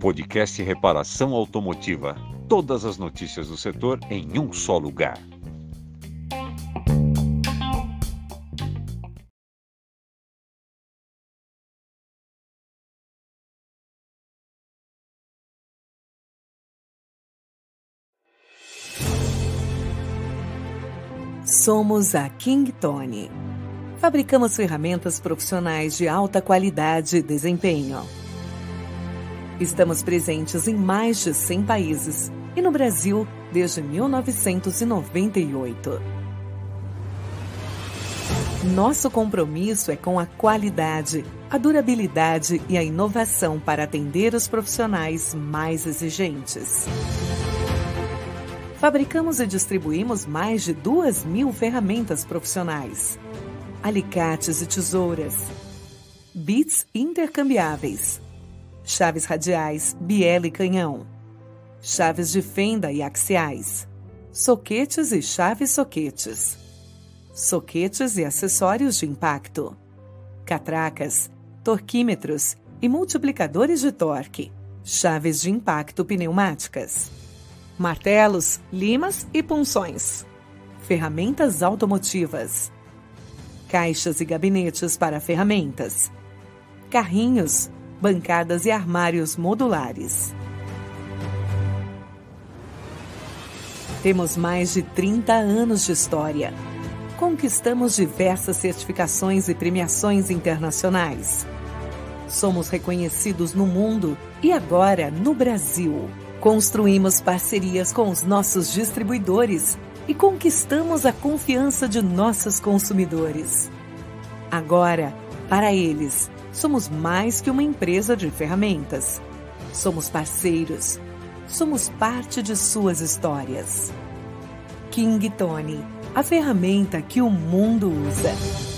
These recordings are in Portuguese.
Podcast Reparação Automotiva. Todas as notícias do setor em um só lugar. Somos a King Tony. Fabricamos ferramentas profissionais de alta qualidade e desempenho. Estamos presentes em mais de 100 países e no Brasil desde 1998. Nosso compromisso é com a qualidade, a durabilidade e a inovação para atender os profissionais mais exigentes. Fabricamos e distribuímos mais de duas mil ferramentas profissionais, alicates e tesouras, bits intercambiáveis, chaves radiais, biela e canhão, chaves de fenda e axiais, soquetes e chaves soquetes, soquetes e acessórios de impacto, catracas, torquímetros e multiplicadores de torque, chaves de impacto pneumáticas. Martelos, limas e punções, ferramentas automotivas, caixas e gabinetes para ferramentas, carrinhos, bancadas e armários modulares. Temos mais de 30 anos de história. Conquistamos diversas certificações e premiações internacionais. Somos reconhecidos no mundo e agora no Brasil. Construímos parcerias com os nossos distribuidores e conquistamos a confiança de nossos consumidores. Agora, para eles, somos mais que uma empresa de ferramentas. Somos parceiros. Somos parte de suas histórias. King Tony, a ferramenta que o mundo usa.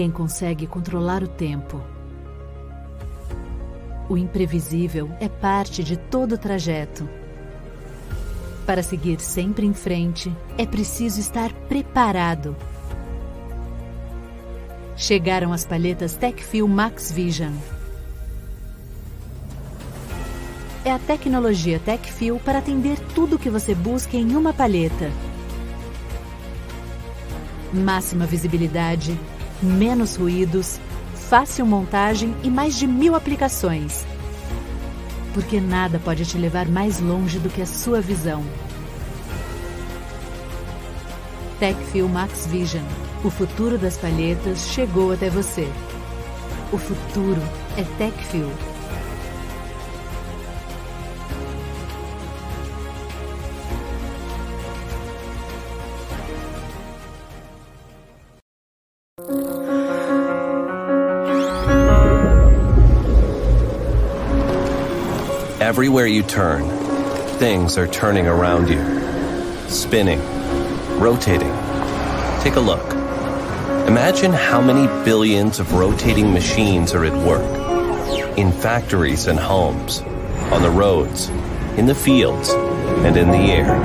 Ninguém consegue controlar o tempo. O imprevisível é parte de todo o trajeto. Para seguir sempre em frente, é preciso estar preparado. Chegaram as palhetas TechFuel Max Vision. É a tecnologia TechFuel para atender tudo o que você busca em uma palheta. Máxima visibilidade, menos ruídos, fácil montagem e mais de mil aplicações. Porque nada pode te levar mais longe do que a sua visão. TechFuel Max Vision. O futuro das palhetas chegou até você. O futuro é TechFuel. Everywhere you turn, things are turning around you, spinning, rotating. Take a look. Imagine how many billions of rotating machines are at work in factories and homes, on the roads, in the fields, and in the air.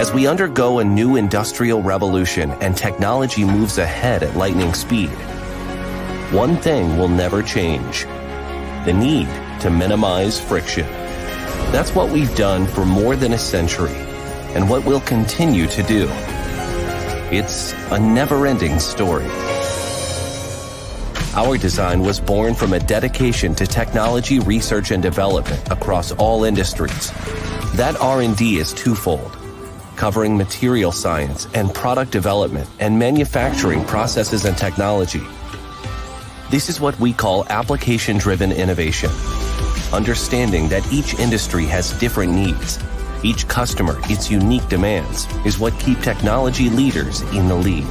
As we undergo a new industrial revolution and technology moves ahead at lightning speed, one thing will never change the need to minimize friction. That's what we've done for more than a century and what we'll continue to do. It's a never ending story. Our design was born from a dedication to technology research and development across all industries. That R&D is twofold, covering material science and product development and manufacturing processes and technology this is what we call application driven innovation. Understanding that each industry has different needs, each customer its unique demands, is what keep technology leaders in the lead.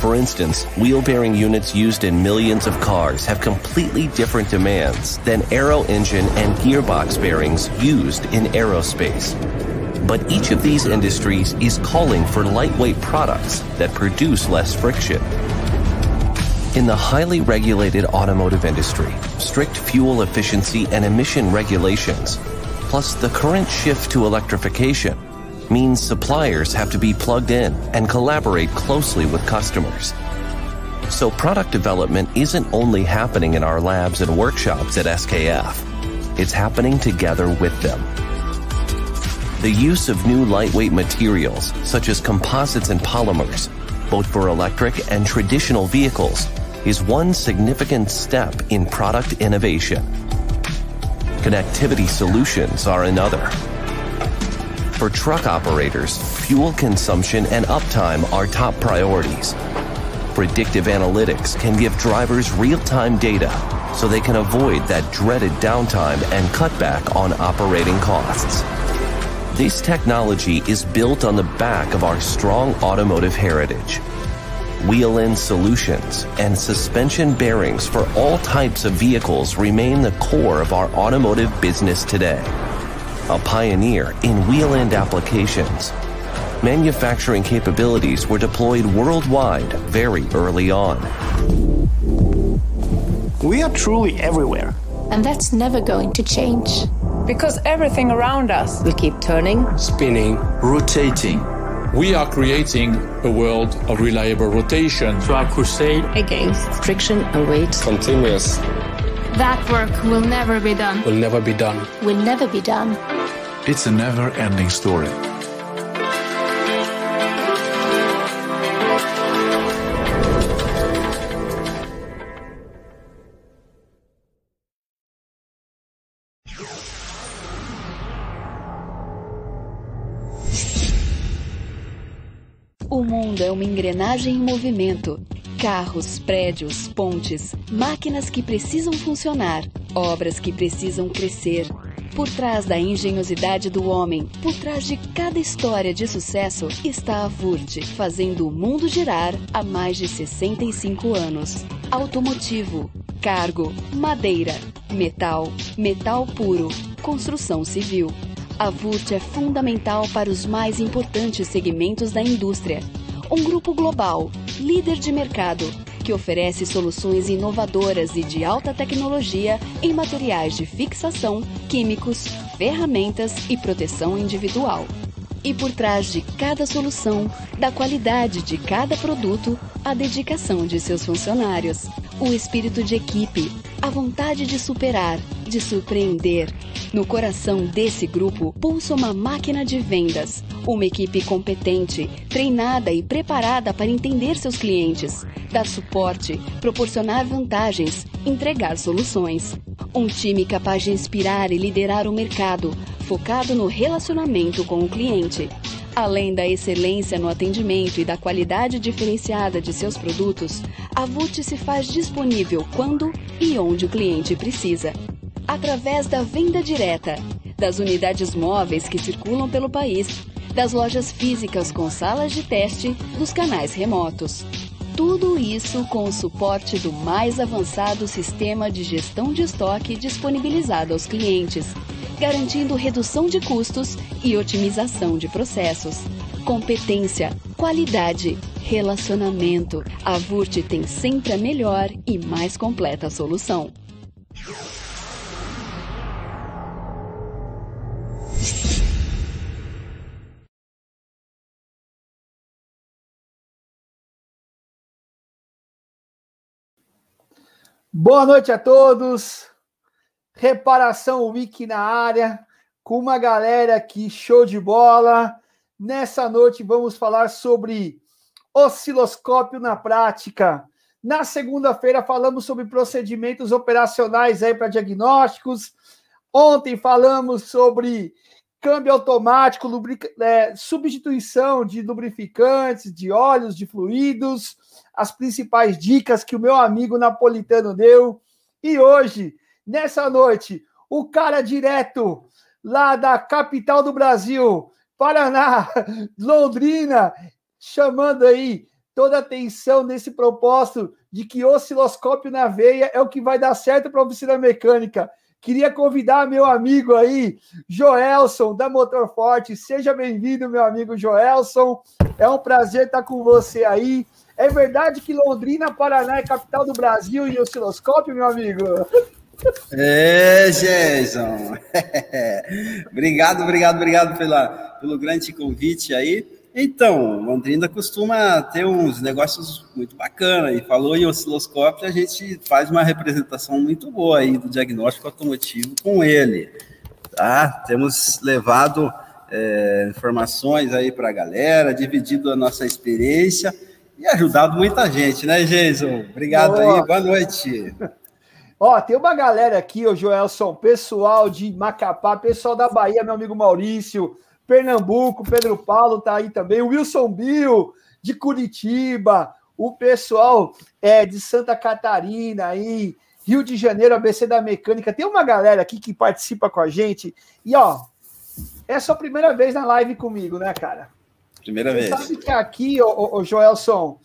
For instance, wheel bearing units used in millions of cars have completely different demands than aero engine and gearbox bearings used in aerospace. But each of these industries is calling for lightweight products that produce less friction. In the highly regulated automotive industry, strict fuel efficiency and emission regulations, plus the current shift to electrification, means suppliers have to be plugged in and collaborate closely with customers. So product development isn't only happening in our labs and workshops at SKF, it's happening together with them. The use of new lightweight materials, such as composites and polymers, both for electric and traditional vehicles, is one significant step in product innovation. Connectivity solutions are another. For truck operators, fuel consumption and uptime are top priorities. Predictive analytics can give drivers real-time data so they can avoid that dreaded downtime and cut back on operating costs. This technology is built on the back of our strong automotive heritage. Wheel-in solutions and suspension bearings for all types of vehicles remain the core of our automotive business today a pioneer in wheel end applications. Manufacturing capabilities were deployed worldwide very early on. We are truly everywhere. And that's never going to change. Because everything around us will keep turning, spinning, rotating. We are creating a world of reliable rotation. So our crusade against friction and weight. Continuous. That work will never be done. Will never be done. Will never be done. It's a never ending story. Uma engrenagem em movimento. Carros, prédios, pontes, máquinas que precisam funcionar, obras que precisam crescer. Por trás da engenhosidade do homem, por trás de cada história de sucesso, está a Vurt, fazendo o mundo girar há mais de 65 anos. Automotivo, cargo, madeira, metal, metal puro, construção civil. A Vurt é fundamental para os mais importantes segmentos da indústria. Um grupo global, líder de mercado, que oferece soluções inovadoras e de alta tecnologia em materiais de fixação, químicos, ferramentas e proteção individual. E por trás de cada solução, da qualidade de cada produto, a dedicação de seus funcionários, o espírito de equipe, a vontade de superar, de surpreender. No coração desse grupo pulsa uma máquina de vendas, uma equipe competente, treinada e preparada para entender seus clientes, dar suporte, proporcionar vantagens, entregar soluções. Um time capaz de inspirar e liderar o mercado, focado no relacionamento com o cliente. Além da excelência no atendimento e da qualidade diferenciada de seus produtos, a VUT se faz disponível quando e onde o cliente precisa. Através da venda direta, das unidades móveis que circulam pelo país, das lojas físicas com salas de teste, dos canais remotos. Tudo isso com o suporte do mais avançado sistema de gestão de estoque disponibilizado aos clientes, garantindo redução de custos e otimização de processos. Competência, qualidade, relacionamento. A VURT tem sempre a melhor e mais completa solução. Boa noite a todos. Reparação Wiki na área, com uma galera aqui show de bola. Nessa noite vamos falar sobre osciloscópio na prática. Na segunda-feira falamos sobre procedimentos operacionais aí para diagnósticos. Ontem falamos sobre câmbio automático, é, substituição de lubrificantes, de óleos, de fluidos as principais dicas que o meu amigo napolitano deu. E hoje, nessa noite, o cara direto lá da capital do Brasil, Paraná, Londrina, chamando aí toda a atenção nesse propósito de que osciloscópio na veia é o que vai dar certo para a oficina mecânica. Queria convidar meu amigo aí, Joelson, da Motor Forte. Seja bem-vindo, meu amigo Joelson. É um prazer estar com você aí. É verdade que Londrina, Paraná é capital do Brasil e osciloscópio, meu amigo? É, Jason. obrigado, obrigado, obrigado pela, pelo grande convite aí. Então, Londrina costuma ter uns negócios muito bacanas, e falou em osciloscópio, a gente faz uma representação muito boa aí do diagnóstico automotivo com ele. Tá? Temos levado é, informações aí para a galera, dividido a nossa experiência e ajudado muita gente, né, Jason? Obrigado boa. aí, boa noite. Ó, tem uma galera aqui, o Joelson, pessoal de Macapá, pessoal da Bahia, meu amigo Maurício, Pernambuco, Pedro Paulo tá aí também, Wilson Bill, de Curitiba, o pessoal é, de Santa Catarina aí, Rio de Janeiro, ABC da Mecânica. Tem uma galera aqui que participa com a gente. E, ó, é a sua primeira vez na live comigo, né, cara? Primeira Você vez. Sabe que aqui, ô, ô, Joelson,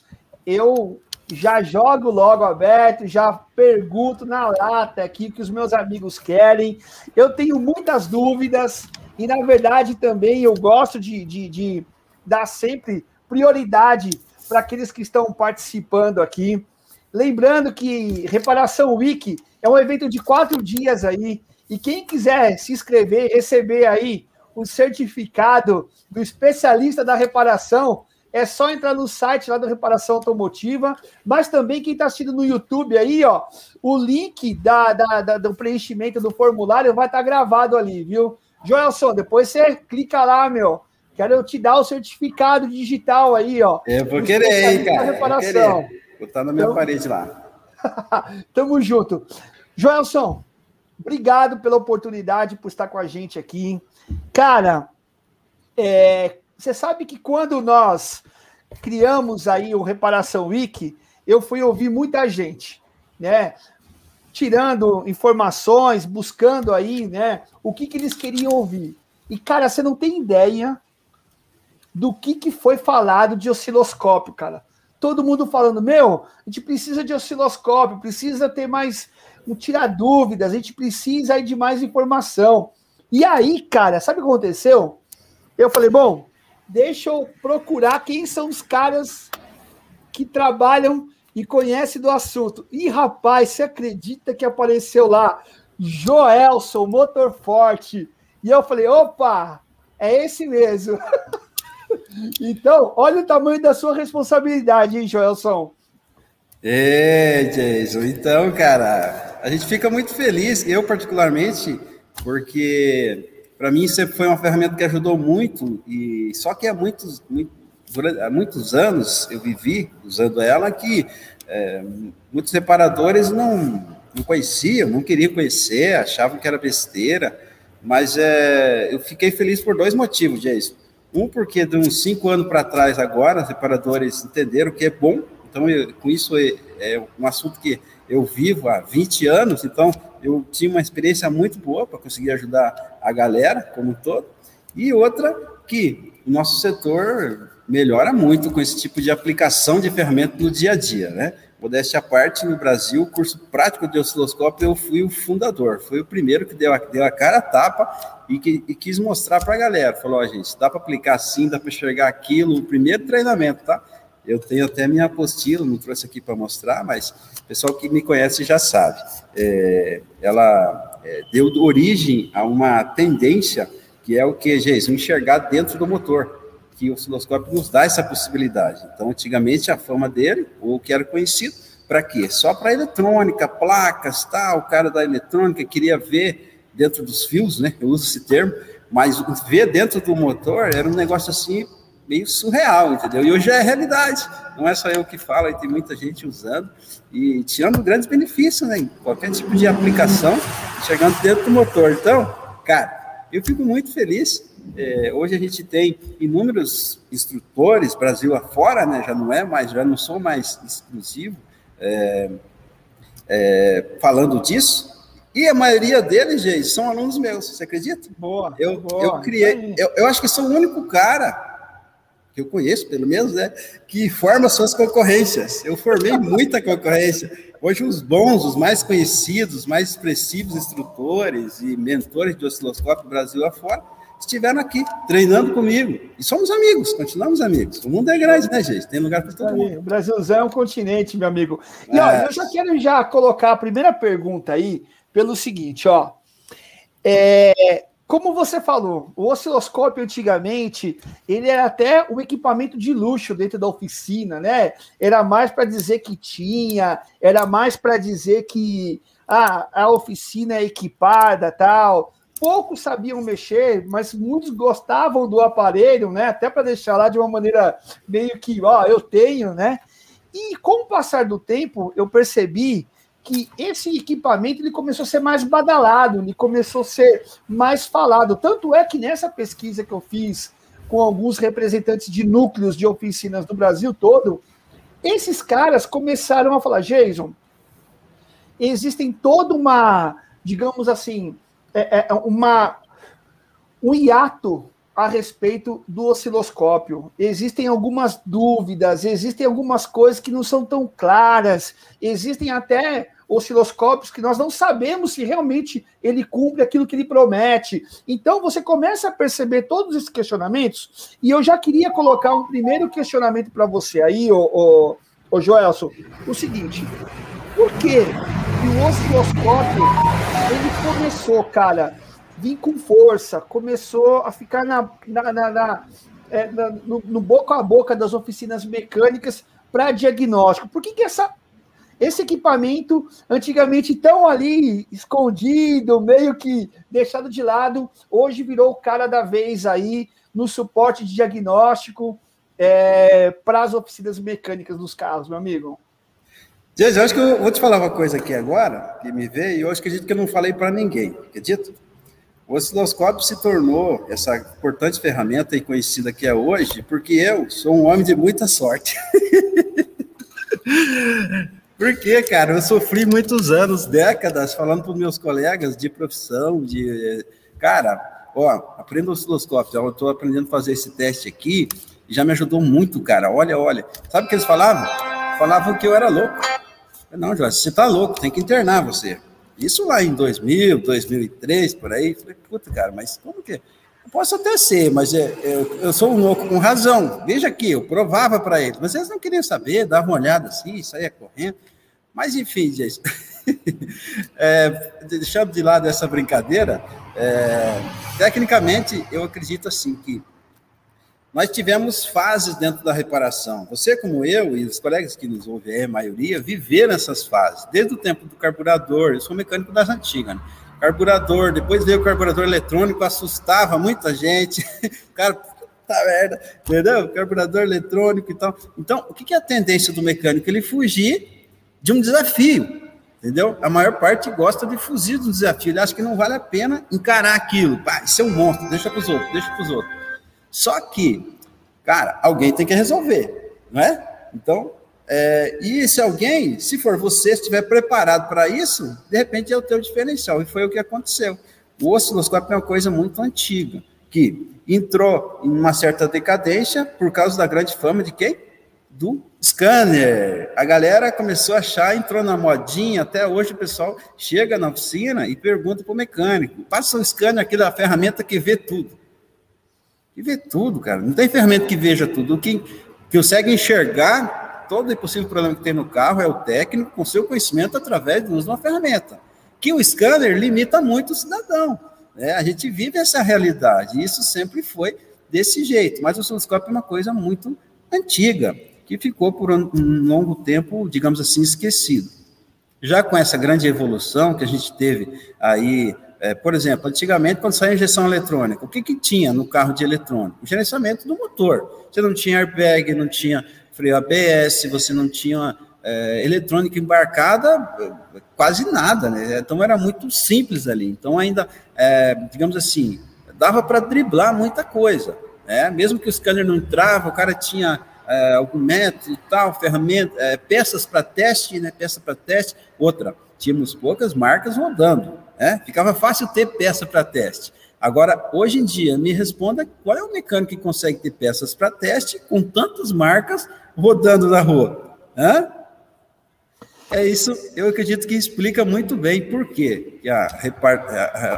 eu já jogo logo aberto, já pergunto na lata aqui o que os meus amigos querem. Eu tenho muitas dúvidas. E, na verdade, também eu gosto de, de, de dar sempre prioridade para aqueles que estão participando aqui. Lembrando que Reparação Wiki é um evento de quatro dias aí. E quem quiser se inscrever, receber aí o certificado do especialista da reparação, é só entrar no site lá da Reparação Automotiva, mas também quem está assistindo no YouTube aí, ó, o link da, da, da, do preenchimento do formulário vai estar tá gravado ali, viu? Joelson, depois você clica lá, meu. Quero eu te dar o certificado digital aí, ó. Eu vou querer, hein, cara. Reparação. Vou botar na minha então... parede lá. Tamo junto. Joelson, obrigado pela oportunidade por estar com a gente aqui. Cara, é, você sabe que quando nós criamos aí o Reparação Wiki, eu fui ouvir muita gente, né? tirando informações, buscando aí, né, o que, que eles queriam ouvir. E, cara, você não tem ideia do que, que foi falado de osciloscópio, cara. Todo mundo falando, meu, a gente precisa de osciloscópio, precisa ter mais, tirar dúvidas, a gente precisa aí de mais informação. E aí, cara, sabe o que aconteceu? Eu falei, bom, deixa eu procurar quem são os caras que trabalham e conhece do assunto. E rapaz, você acredita que apareceu lá Joelson, motor forte? E eu falei: opa, é esse mesmo. então, olha o tamanho da sua responsabilidade, hein, Joelson? É, Jason. Então, cara, a gente fica muito feliz, eu particularmente, porque para mim sempre foi uma ferramenta que ajudou muito, e só que há muitos, muitos há muitos anos eu vivi usando ela que é, muitos reparadores não, não conheciam, não queriam conhecer, achavam que era besteira, mas é, eu fiquei feliz por dois motivos, Jason. Um, porque de uns cinco anos para trás, agora, os reparadores entenderam que é bom, então eu, com isso é, é um assunto que eu vivo há 20 anos, então eu tinha uma experiência muito boa para conseguir ajudar a galera como um todo. E outra, que o nosso setor melhora muito com esse tipo de aplicação de ferramenta no dia a dia, né? Modéstia à parte, no Brasil, o curso prático de osciloscópio, eu fui o fundador, foi o primeiro que deu a, deu a cara a tapa e, que, e quis mostrar para a galera. Falou, ó, gente, dá para aplicar assim, dá para enxergar aquilo, o primeiro treinamento, tá? Eu tenho até minha apostila, não trouxe aqui para mostrar, mas o pessoal que me conhece já sabe. É, ela é, deu origem a uma tendência que é o que, gente, enxergar dentro do motor que o osciloscópio nos dá essa possibilidade. Então, antigamente, a fama dele, ou que era conhecido, para quê? Só para eletrônica, placas, tal. O cara da eletrônica queria ver dentro dos fios, né? Eu uso esse termo, mas ver dentro do motor era um negócio assim meio surreal, entendeu? E hoje é realidade. Não é só eu que falo, tem muita gente usando e tirando grandes benefícios, né? Em qualquer tipo de aplicação, chegando dentro do motor. Então, cara, eu fico muito feliz é, hoje a gente tem inúmeros instrutores, Brasil afora, né? Já não é mais, já não sou mais exclusivo, é, é, falando disso. E a maioria deles, gente, são alunos meus, você acredita? Boa. Eu, boa, eu criei, eu, eu acho que sou o único cara que eu conheço, pelo menos, né, que forma suas concorrências. Eu formei muita concorrência. Hoje, os bons, os mais conhecidos, os mais expressivos instrutores e mentores de osciloscópio Brasil afora, estiveram aqui treinando comigo. E somos amigos, continuamos amigos. O mundo é grande, né, gente? Tem lugar para todo mundo. O Brasilzão é um continente, meu amigo. E ó, é. eu já quero já colocar a primeira pergunta aí pelo seguinte, ó. É, como você falou, o osciloscópio antigamente, ele era até um equipamento de luxo dentro da oficina, né? Era mais para dizer que tinha, era mais para dizer que ah, a oficina é equipada, tal. Poucos sabiam mexer, mas muitos gostavam do aparelho, né? Até para deixar lá de uma maneira meio que, ó, eu tenho, né? E com o passar do tempo, eu percebi que esse equipamento ele começou a ser mais badalado, ele começou a ser mais falado. Tanto é que nessa pesquisa que eu fiz com alguns representantes de núcleos de oficinas do Brasil todo, esses caras começaram a falar, Jason, existem toda uma, digamos assim, é, é, uma um hiato a respeito do osciloscópio. Existem algumas dúvidas, existem algumas coisas que não são tão claras, existem até osciloscópios que nós não sabemos se realmente ele cumpre aquilo que ele promete. Então você começa a perceber todos esses questionamentos, e eu já queria colocar um primeiro questionamento para você aí, o, o, Joelson, o seguinte: por que o osciloscópio ele começou, cara, vir com força, começou a ficar na, na, na, na, é, na no, no boca a boca das oficinas mecânicas para diagnóstico? Por que, que essa esse equipamento, antigamente tão ali escondido, meio que deixado de lado, hoje virou o cara da vez aí no suporte de diagnóstico é, para as oficinas mecânicas dos carros, meu amigo. Gente, eu acho que eu vou te falar uma coisa aqui agora, que me veio, e eu acredito que eu não falei para ninguém, acredito? O osciloscópio se tornou essa importante ferramenta e conhecida que é hoje, porque eu sou um homem de muita sorte. Porque, cara, eu sofri muitos anos, décadas, falando para os meus colegas de profissão, de. Cara, ó, aprenda o osciloscópio. Eu estou aprendendo a fazer esse teste aqui, e já me ajudou muito, cara. Olha, olha. Sabe o que eles falavam? Falavam que eu era louco. Eu, não, Jorge, você tá louco, tem que internar você. Isso lá em 2000, 2003, por aí. Falei, puta, cara, mas como que. Posso até ser, mas é, eu, eu sou um louco com razão. Veja aqui, eu provava para eles, mas eles não queriam saber, dava uma olhada assim, saía correndo. Mas, enfim, gente, é, deixando de lado essa brincadeira, é, tecnicamente, eu acredito assim que nós tivemos fases dentro da reparação. Você, como eu, e os colegas que nos ouvem, a maioria, viveram essessa fases, desde o tempo do carburador. Eu sou mecânico das antigas, né? Carburador, depois veio o carburador eletrônico, assustava muita gente. Cara, tá merda, entendeu? Carburador eletrônico e tal. Então, o que é a tendência do mecânico? Ele fugir de um desafio, entendeu? A maior parte gosta de fugir do desafio, ele acha que não vale a pena encarar aquilo. Pá, isso é um monstro, deixa para os outros, deixa para os outros. Só que, cara, alguém tem que resolver, não é? Então, é, e se alguém, se for você, estiver preparado para isso, de repente é o teu diferencial. E foi o que aconteceu. O osciloscópio é uma coisa muito antiga, que entrou em uma certa decadência por causa da grande fama de quem? do scanner. A galera começou a achar, entrou na modinha, até hoje o pessoal chega na oficina e pergunta para o mecânico: passa o scanner aqui da ferramenta que vê tudo. Que vê tudo, cara. Não tem ferramenta que veja tudo. O que, que consegue enxergar todo possível problema que tem no carro é o técnico com seu conhecimento através do uso de uma ferramenta. Que o scanner limita muito o cidadão. Né? A gente vive essa realidade. E isso sempre foi desse jeito. Mas o osciloscópio é uma coisa muito antiga que ficou por um longo tempo, digamos assim, esquecido. Já com essa grande evolução que a gente teve aí, é, por exemplo, antigamente, quando saía injeção eletrônica, o que, que tinha no carro de eletrônico? O gerenciamento do motor. Você não tinha airbag, não tinha freio ABS, você não tinha é, eletrônica embarcada, quase nada, né? Então era muito simples ali. Então ainda, é, digamos assim, dava para driblar muita coisa. Né? Mesmo que o scanner não entrava, o cara tinha é, algum método e tal, ferramenta, é, peças para teste, né? Peça para teste. Outra, tínhamos poucas marcas rodando, né? Ficava fácil ter peça para teste. Agora, hoje em dia, me responda qual é o mecânico que consegue ter peças para teste com tantas marcas rodando na rua? Hã? É isso, eu acredito que explica muito bem por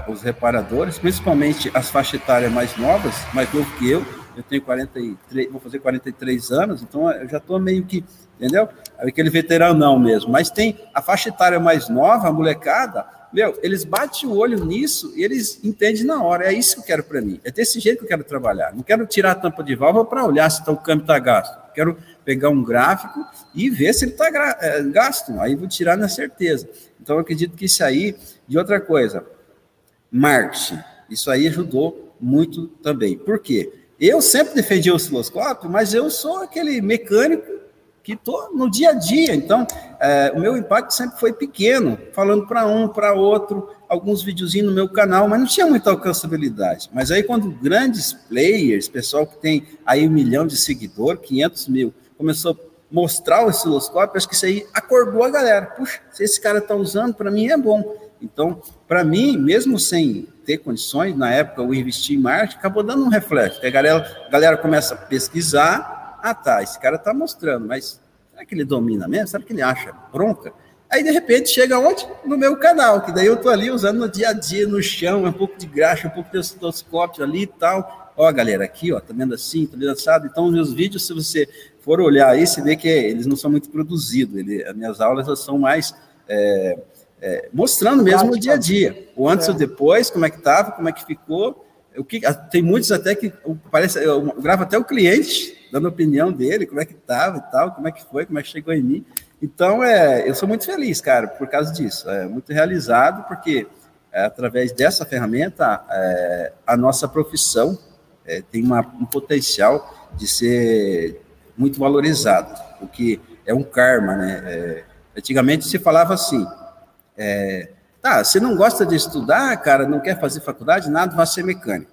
a, os reparadores, principalmente as faixas etárias mais novas, mais novo que eu, eu tenho 43, vou fazer 43 anos, então eu já estou meio que, entendeu? Aquele veteranão mesmo. Mas tem a faixa etária mais nova, a molecada, meu, eles batem o olho nisso e eles entendem na hora. É isso que eu quero para mim. É desse jeito que eu quero trabalhar. Não quero tirar a tampa de válvula para olhar se tá, o câmbio está gasto. Quero pegar um gráfico e ver se ele está é, gasto. Aí vou tirar na certeza. Então, eu acredito que isso aí, de outra coisa, marketing. Isso aí ajudou muito também. Por quê? Eu sempre defendi o osciloscópio, mas eu sou aquele mecânico que estou no dia a dia. Então, é, o meu impacto sempre foi pequeno, falando para um, para outro, alguns videozinhos no meu canal, mas não tinha muita alcançabilidade. Mas aí, quando grandes players, pessoal que tem aí um milhão de seguidores, 500 mil, começou a mostrar o osciloscópio, acho que isso aí acordou a galera. Puxa, se esse cara está usando, para mim é bom. Então, para mim, mesmo sem ter condições, na época eu investi em marketing, acabou dando um reflexo. A galera, a galera começa a pesquisar, ah tá, esse cara está mostrando, mas será que ele domina mesmo? Será que ele acha bronca? Aí, de repente, chega onde? No meu canal, que daí eu tô ali usando no dia a dia, no chão, um pouco de graxa, um pouco de osciloscópio ali e tal. Ó, galera, aqui, ó, tá vendo assim, tá vendo assado? Então, os meus vídeos, se você for olhar aí, você vê que eles não são muito produzidos. Ele, as minhas aulas são mais... É, é, mostrando mesmo o dia a dia, o antes é. ou depois, como é que estava, como é que ficou. O que, tem muitos até que parece, eu gravo até o cliente dando a opinião dele, como é que estava e tal, como é que foi, como é que chegou em mim. Então, é, eu sou muito feliz, cara, por causa disso. É muito realizado, porque é, através dessa ferramenta, é, a nossa profissão é, tem uma, um potencial de ser muito valorizado, o que é um karma, né? É, antigamente se falava assim, é, tá, você não gosta de estudar, cara, não quer fazer faculdade, nada, vai ser mecânico.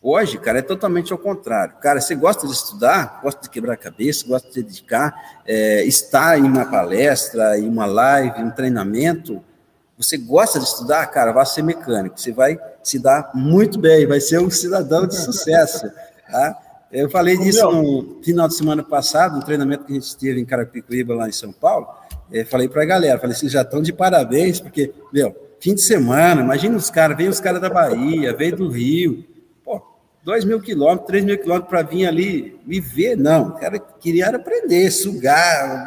Hoje, cara, é totalmente ao contrário. Cara, você gosta de estudar, gosta de quebrar a cabeça, gosta de se dedicar, é, estar em uma palestra, em uma live, em um treinamento, você gosta de estudar, cara, vai ser mecânico. Você vai se dar muito bem, vai ser um cidadão de sucesso. Tá? Eu falei disso no final de semana passado, no treinamento que a gente teve em Carapicuíba, lá em São Paulo. É, falei para a galera, falei, vocês já estão de parabéns, porque, meu, fim de semana, imagina os caras, vem os caras da Bahia, veio do Rio, pô, dois mil quilômetros, três mil quilômetros para vir ali me ver, não, o cara queria aprender, sugar,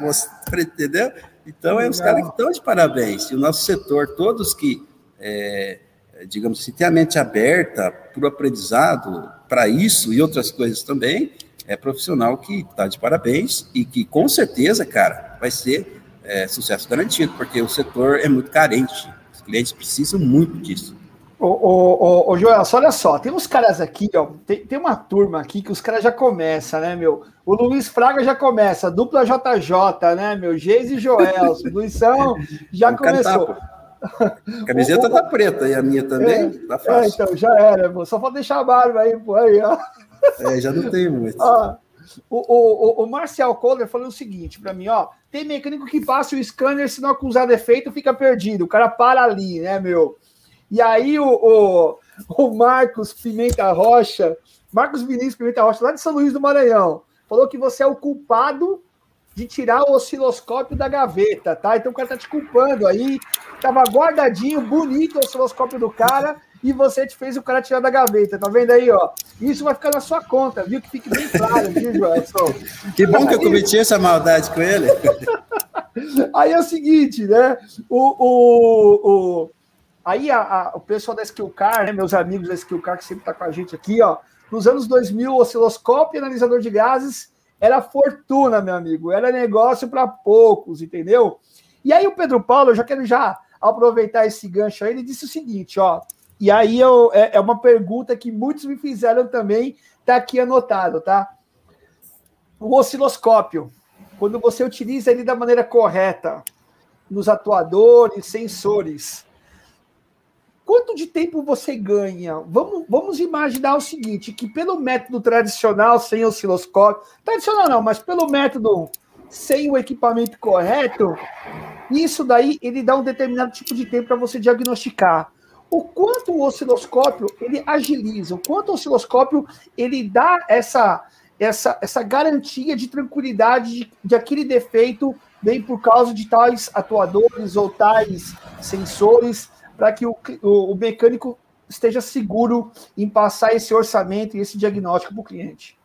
entendeu? Então, é os caras que estão de parabéns, e o nosso setor, todos que, é, digamos assim, têm a mente aberta para o aprendizado, para isso e outras coisas também, é profissional que está de parabéns e que, com certeza, cara, vai ser é, sucesso garantido, porque o setor é muito carente. Os clientes precisam muito disso. Ô, ô, ô, ô Joel, olha só, tem uns caras aqui, ó, tem, tem uma turma aqui que os caras já começam, né, meu? O Luiz Fraga já começa, dupla JJ, né, meu? Geis e Joel, Luizão já começou. A camiseta tá preta e a minha também, é, tá fácil. É, então, já era, só pode deixar a barba aí, pô, aí, ó. É, já não tem muito. Ó, o, o, o, Marcial Kohler falou o seguinte para mim, ó, tem mecânico que passa o scanner, se não acusar defeito, fica perdido. O cara para ali, né, meu? E aí o, o, o Marcos Pimenta Rocha, Marcos Vinícius Pimenta Rocha, lá de São Luís do Maranhão, falou que você é o culpado de tirar o osciloscópio da gaveta, tá? Então o cara tá te culpando aí. Tava guardadinho, bonito o osciloscópio do cara e você te fez o cara tirar da gaveta. Tá vendo aí, ó? Isso vai ficar na sua conta, viu? Que fique bem claro, viu, Joelson? Que bom que eu cometi essa maldade com ele. aí é o seguinte, né? O, o, o, aí a, a, o pessoal da Skillcar, né? Meus amigos da Skillcar, que sempre tá com a gente aqui, ó. Nos anos 2000, osciloscópio e analisador de gases era fortuna, meu amigo. Era negócio para poucos, entendeu? E aí o Pedro Paulo, eu já quero já aproveitar esse gancho aí, ele disse o seguinte, ó. E aí eu, é, é uma pergunta que muitos me fizeram também, tá aqui anotado, tá? O osciloscópio, quando você utiliza ele da maneira correta, nos atuadores, sensores, quanto de tempo você ganha? Vamos, vamos imaginar o seguinte, que pelo método tradicional, sem osciloscópio, tradicional não, mas pelo método sem o equipamento correto, isso daí ele dá um determinado tipo de tempo para você diagnosticar. o quanto o osciloscópio ele agiliza, o quanto o osciloscópio ele dá essa, essa, essa garantia de tranquilidade de, de aquele defeito vem por causa de tais atuadores ou tais sensores, para que o, o, mecânico esteja seguro em passar esse orçamento e esse diagnóstico para o cliente.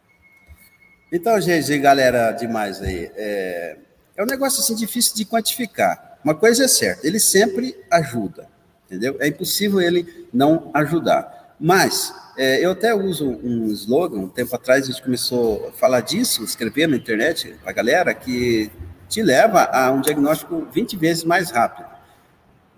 Então, gente, galera demais aí, é, é um negócio assim difícil de quantificar. Uma coisa é certa, ele sempre ajuda, entendeu? É impossível ele não ajudar. Mas é, eu até uso um slogan, um tempo atrás a gente começou a falar disso, escrever na internet a galera, que te leva a um diagnóstico 20 vezes mais rápido.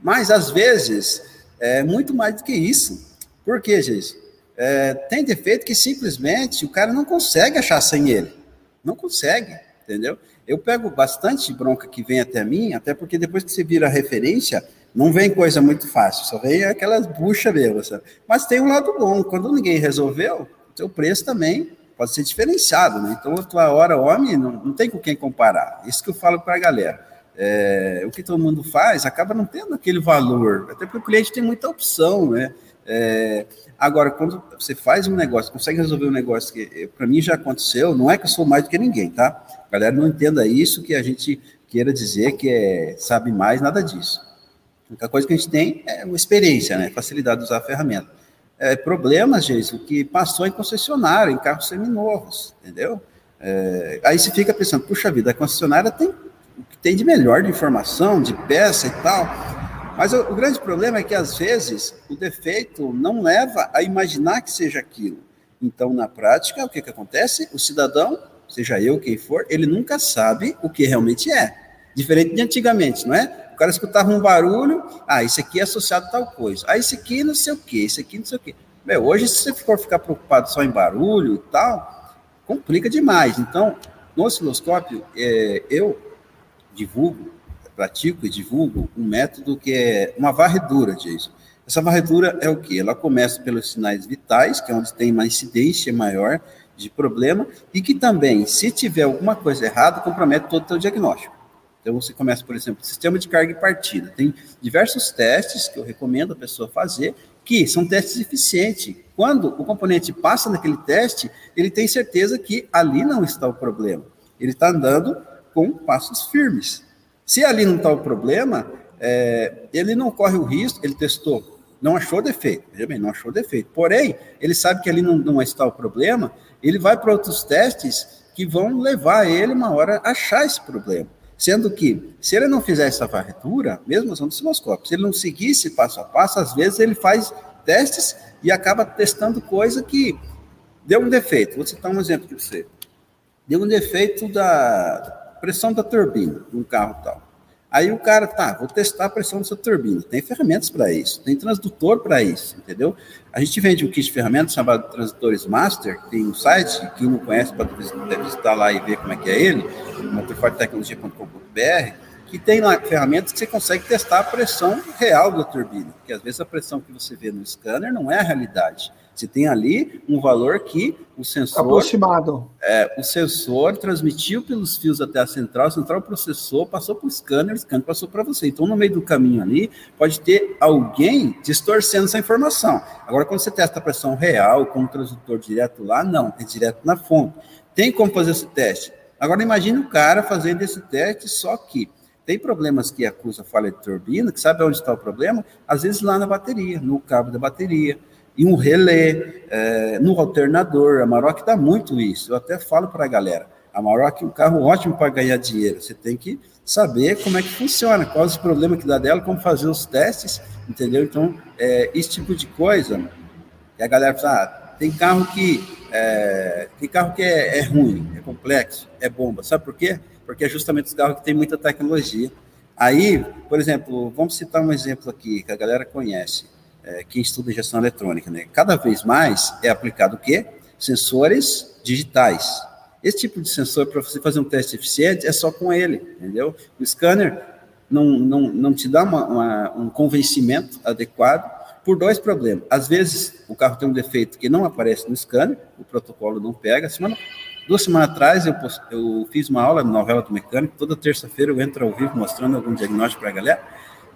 Mas, às vezes, é muito mais do que isso. Por quê, gente? É, tem defeito que simplesmente o cara não consegue achar sem ele. Não consegue, entendeu? Eu pego bastante bronca que vem até mim, até porque depois que você vira referência, não vem coisa muito fácil, só vem aquelas buchas mesmo. Sabe? Mas tem um lado bom, quando ninguém resolveu, o seu preço também pode ser diferenciado, né? Então, a tua hora homem não, não tem com quem comparar. Isso que eu falo para a galera. É, o que todo mundo faz acaba não tendo aquele valor, até porque o cliente tem muita opção, né? É, agora, quando você faz um negócio, consegue resolver um negócio que eh, para mim já aconteceu, não é que eu sou mais do que ninguém, tá? Galera não entenda isso que a gente queira dizer que é, sabe mais, nada disso. A única coisa que a gente tem é uma experiência, né? Facilidade de usar a ferramenta é, problemas, Jason, que passou em concessionária, em carros seminovos, entendeu? É, aí você fica pensando, puxa vida, a concessionária tem o que tem de melhor de informação, de peça e tal. Mas o, o, grande problema é que, às vezes, o defeito não leva a imaginar que seja aquilo. Então, na prática, o que, que acontece? O cidadão, seja eu quem for, ele nunca sabe o que realmente é. Diferente de antigamente, não é? O cara escutava um barulho, ah, isso aqui é associado a tal coisa. Ah, isso aqui não sei o quê, isso aqui não sei o quê. Bem, hoje, se você for ficar preocupado só em barulho e tal, complica demais. Então, no osciloscópio, é, eu divulgo, pratico e divulgo um método que é uma varredura, Jason. Essa varredura é o que? Ela começa pelos sinais vitais, que é onde tem uma incidência maior de problema, e que também, se tiver alguma coisa errada, compromete todo o teu diagnóstico. Então, você começa, por exemplo, sistema de carga e partida. Tem diversos testes que eu recomendo a pessoa fazer, que são testes eficientes. Quando o componente passa naquele teste, ele tem certeza que ali não está o problema. Ele está andando com passos firmes. Se ali não está o problema, é, ele não corre o risco, ele testou, não achou defeito, veja bem, não achou defeito. Porém, ele sabe que ali não, não está o problema, ele vai para outros testes que vão levar ele uma hora a achar esse problema. Sendo que, se ele não fizer essa varredura, mesmo usando osciloscópio, se ele não seguisse passo a passo, às vezes ele faz testes e acaba testando coisa que deu um defeito. Vou citar um exemplo para você. Deu um defeito da pressão da turbina de um carro tal. Aí o cara, tá, vou testar a pressão dessa turbina. Tem ferramentas para isso, tem transdutor para isso, entendeu? A gente vende um kit de ferramentas chamado Transdutores Master, tem um site, quem não conhece pode visitar lá e ver como é que é ele, motorfortetecnologia.com.br, que tem lá ferramentas que você consegue testar a pressão real da turbina, porque às vezes a pressão que você vê no scanner não é a realidade. Você tem ali um valor que o sensor. Aproximado. É, o sensor transmitiu pelos fios até a central, a central processou, passou para o scanner, o scanner passou para você. Então, no meio do caminho ali, pode ter alguém distorcendo essa informação. Agora, quando você testa a pressão real com o transdutor direto lá, não, é direto na fonte. Tem como fazer esse teste? Agora, imagine o cara fazendo esse teste, só que tem problemas que acusa falha de turbina, que sabe onde está o problema? Às vezes lá na bateria, no cabo da bateria e um relé, é, no alternador. A Maroc dá muito isso. Eu até falo para a galera, a Maroc é um carro ótimo para ganhar dinheiro. Você tem que saber como é que funciona, quais os problemas que dá dela, como fazer os testes, entendeu? Então, é, esse tipo de coisa, e a galera fala, ah, tem carro que é, tem carro que é, é, ruim, é complexo, é bomba. Sabe por quê? Porque é justamente os carros que tem muita tecnologia. Aí, por exemplo, vamos citar um exemplo aqui que a galera conhece é, estuda gestão eletrônica, né? Cada vez mais é aplicado o quê? Sensores digitais. Esse tipo de sensor, para você fazer um teste eficiente, é só com ele, entendeu? O scanner não, não, não te dá uma, uma, um convencimento adequado por dois problemas. Às vezes, o carro tem um defeito que não aparece no scanner, o protocolo não pega. Semana, duas semanas atrás, eu, eu fiz uma aula de novela do mecânico, toda terça-feira eu entro ao vivo mostrando algum diagnóstico para a galera,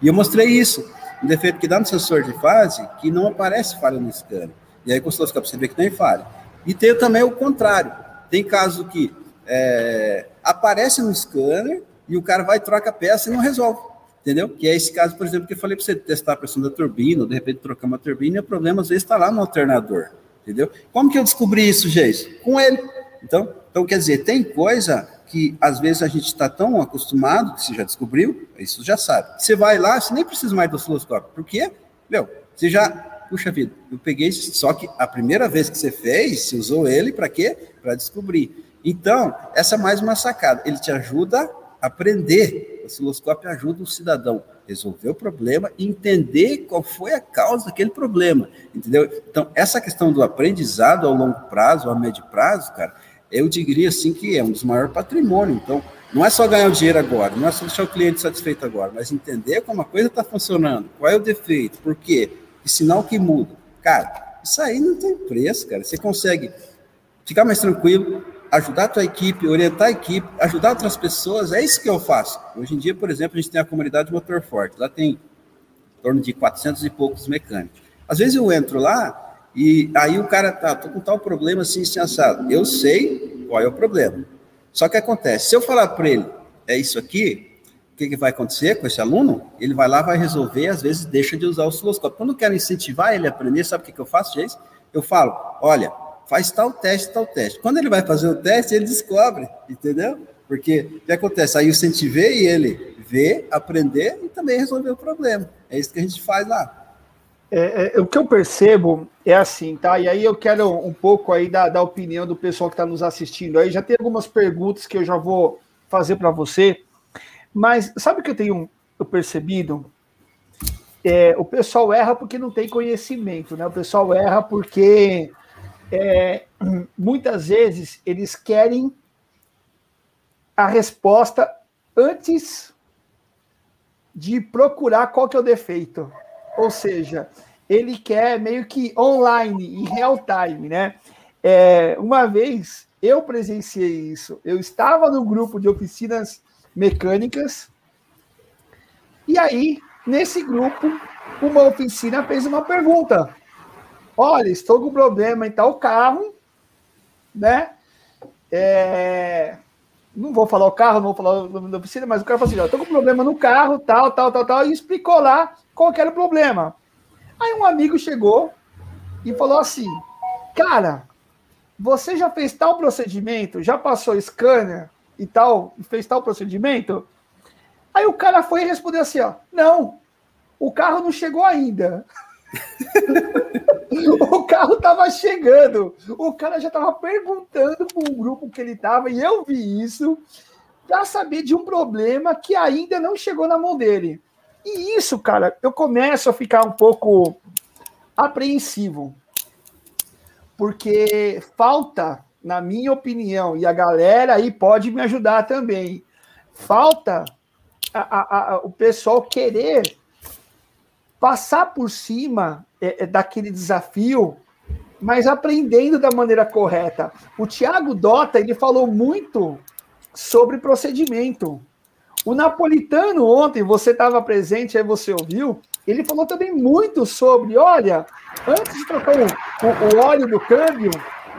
e eu mostrei isso um defeito que dá no sensor de fase que não aparece falha no scanner. E aí com o osciloscópio você vê que tem falha. E tem também o contrário. Tem caso que é, aparece no scanner e o cara vai troca a peça e não resolve. Entendeu? Que é esse caso, por exemplo, que eu falei para você testar a pressão da turbina, ou de repente trocar uma turbina, e o problema às vezes está lá no alternador. Entendeu? Como que eu descobri isso, gente? Com ele. Então, então, quer dizer, tem coisa que às vezes a gente está tão acostumado, que você já descobriu, isso já sabe. Você vai lá, você nem precisa mais do osciloscópio. Por quê? Meu, você já, puxa vida, eu peguei, só que a primeira vez que você fez, você usou ele para quê? Para descobrir. Então, essa é mais uma sacada. Ele te ajuda a aprender. O osciloscópio ajuda o cidadão resolver o problema e entender qual foi a causa daquele problema. Entendeu? Então, essa questão do aprendizado ao longo prazo, ao médio prazo, cara, eu diria assim que é um dos maiores patrimônios. Então, não é só ganhar o dinheiro agora, não é só deixar o cliente satisfeito agora, mas entender como a coisa está funcionando, qual é o defeito, por quê, que sinal que muda. Cara, isso aí não tem preço, cara. Você consegue ficar mais tranquilo, ajudar a tua equipe, orientar a equipe, ajudar outras pessoas, é isso que eu faço. Hoje em dia, por exemplo, a gente tem a comunidade Motor Forte, lá tem em torno de 400 e poucos mecânicos. Às vezes eu entro lá, e aí o cara tá, tô com tal problema assim, assim, assado. Eu sei qual é o problema. Só que acontece, se eu falar para ele, é isso aqui, o que, que, vai acontecer com esse aluno? Ele vai lá, vai resolver, às vezes deixa de usar o osciloscópio. Quando eu quero incentivar ele a aprender, sabe o que, que eu faço, Jason? Eu falo, olha, faz tal teste, tal teste. Quando ele vai fazer o teste, ele descobre, entendeu? Porque o que acontece? Aí eu incentivei ele ver, aprender e também resolver o problema. É isso que a gente faz lá. É, é, o que eu percebo é assim, tá? E aí eu quero um pouco aí da, da opinião do pessoal que está nos assistindo. Aí já tem algumas perguntas que eu já vou fazer para você. Mas sabe o que eu tenho eu percebido? É, o pessoal erra porque não tem conhecimento, né? O pessoal erra porque é, muitas vezes eles querem a resposta antes de procurar qual que é o defeito. Ou seja, ele quer meio que online, em real time, né? É, uma vez eu presenciei isso. Eu estava no grupo de oficinas mecânicas e aí, nesse grupo, uma oficina fez uma pergunta. Olha, estou com problema em tal carro, né? É... Não vou falar o carro, não vou falar o nome da oficina, mas o cara falou assim: estou com problema no carro, tal, tal, tal, tal, e explicou lá qual era o problema. Aí um amigo chegou e falou assim: Cara, você já fez tal procedimento? Já passou scanner e tal? Fez tal procedimento? Aí o cara foi e respondeu assim: ó, Não, o carro não chegou ainda. o carro estava chegando. O cara já estava perguntando para um grupo que ele estava, e eu vi isso, para saber de um problema que ainda não chegou na mão dele. E isso, cara, eu começo a ficar um pouco apreensivo. Porque falta, na minha opinião, e a galera aí pode me ajudar também, falta a, a, a, o pessoal querer passar por cima é, é, daquele desafio, mas aprendendo da maneira correta. O Tiago Dota ele falou muito sobre procedimento. O Napolitano ontem, você estava presente, aí você ouviu, ele falou também muito sobre, olha, antes de trocar o, o, o óleo do câmbio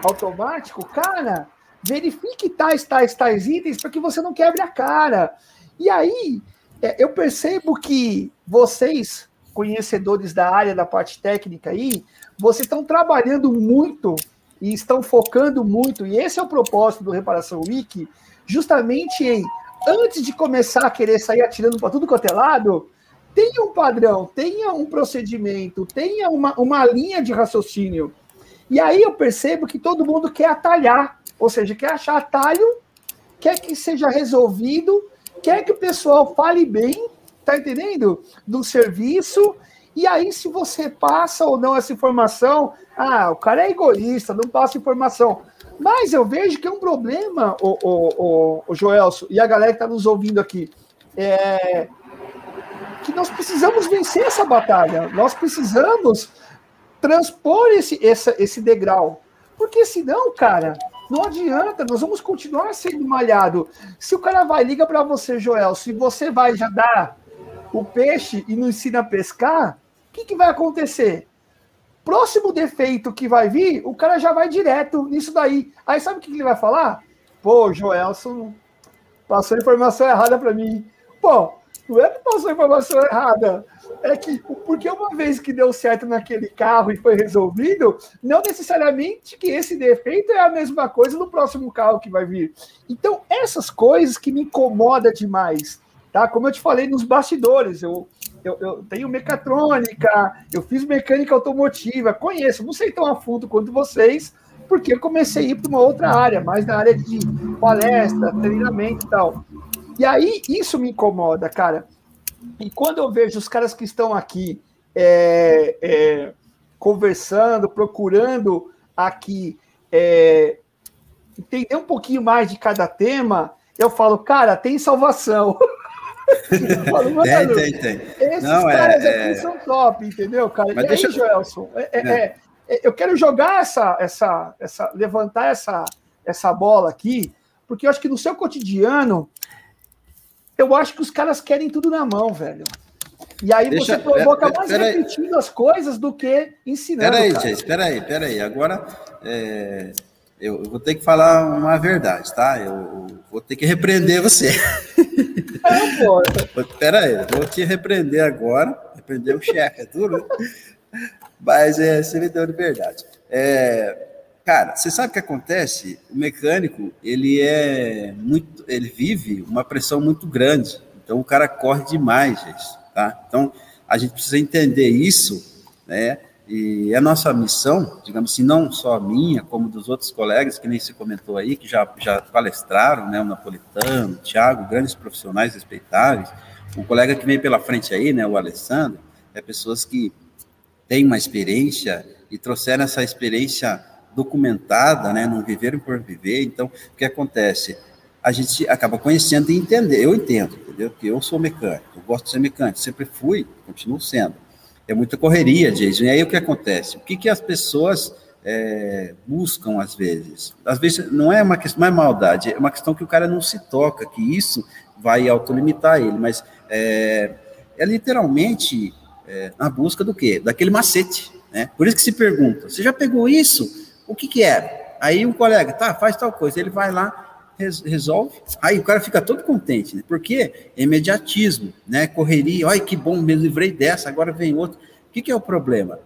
automático, cara, verifique tais, tais, tais itens para que você não quebre a cara. E aí, é, eu percebo que vocês, conhecedores da área da parte técnica aí, vocês estão trabalhando muito e estão focando muito, e esse é o propósito do Reparação Wiki, justamente em antes de começar a querer sair atirando para tudo quanto é lado, tenha um padrão, tenha um procedimento, tenha uma, uma linha de raciocínio. E aí eu percebo que todo mundo quer atalhar, ou seja, quer achar atalho, quer que seja resolvido, quer que o pessoal fale bem, tá entendendo? Do serviço. E aí, se você passa ou não essa informação, ah, o cara é egoísta, não passa informação. Mas eu vejo que é um problema, o, o, o, o Joelso, e a galera que está nos ouvindo aqui, é que nós precisamos vencer essa batalha. Nós precisamos transpor esse, esse, esse degrau. Porque senão, cara, não adianta, nós vamos continuar sendo malhado. Se o cara vai, liga para você, Joel, se você vai já dar o peixe e não ensina a pescar, que, que vai acontecer? Próximo defeito que vai vir, o cara já vai direto nisso daí. Aí sabe o que ele vai falar? Pô, Joelson passou informação errada para mim. Pô, não é que passou informação errada. É que, porque uma vez que deu certo naquele carro e foi resolvido, não necessariamente que esse defeito é a mesma coisa no próximo carro que vai vir. Então, essas coisas que me incomodam demais, tá? Como eu te falei nos bastidores, eu, eu, eu, tenho mecatrônica, eu fiz mecânica automotiva, conheço, não sei tão a fundo quanto vocês, porque eu comecei a ir para uma outra área, mais na área de palestra, treinamento e tal. E aí isso me incomoda, cara. E quando eu vejo os caras que estão aqui é, é, conversando, procurando aqui é, entender um pouquinho mais de cada tema, eu falo, cara, tem salvação. tem, tem, tem. Esses Não, é, caras aqui é... são top, entendeu, cara? Mas e deixa... aí, é, é, é, eu quero jogar essa, essa, essa, levantar essa, essa bola aqui, porque eu acho que no seu cotidiano eu acho que os caras querem tudo na mão, velho. E aí Deixa, você provoca mais repetindo as coisas do que ensinando. Peraí, gente, espera aí, espera aí. Agora, é, eu, eu, vou ter que falar uma verdade, tá? Eu, eu vou ter que repreender você. Espera aí, eu vou te repreender agora. Repreender o chefe, é tudo. Né? Mas é, você me deu liberdade. É, Cara, você sabe o que acontece? O mecânico, ele é muito, ele vive uma pressão muito grande. Então o cara corre demais, gente, tá? Então a gente precisa entender isso, né? E a nossa missão, digamos assim, não só minha, como dos outros colegas que nem se comentou aí, que já, já palestraram, né? O Napolitano, o Thiago, grandes profissionais respeitáveis. O colega que vem pela frente aí, né? O Alessandro, é pessoas que têm uma experiência e trouxeram essa experiência documentada, né, não viveram por viver. Então, o que acontece? A gente acaba conhecendo e entender. Eu entendo, entendeu? Porque eu sou mecânico, eu gosto de ser mecânico, sempre fui, continuo sendo. É muita correria, Jason. E aí o que acontece? O que, que as pessoas é, buscam às vezes? Às vezes não é uma questão, não é maldade, é uma questão que o cara não se toca, que isso vai autolimitar ele, mas é, é literalmente é, na busca do quê? Daquele macete. Né? Por isso que se pergunta: você já pegou isso? O que que é? Aí um colega, tá, faz tal coisa, ele vai lá, resolve, aí o cara fica todo contente, né? Porque é imediatismo, né? Correria, olha que bom, me livrei dessa, agora vem outro. O que que é o problema?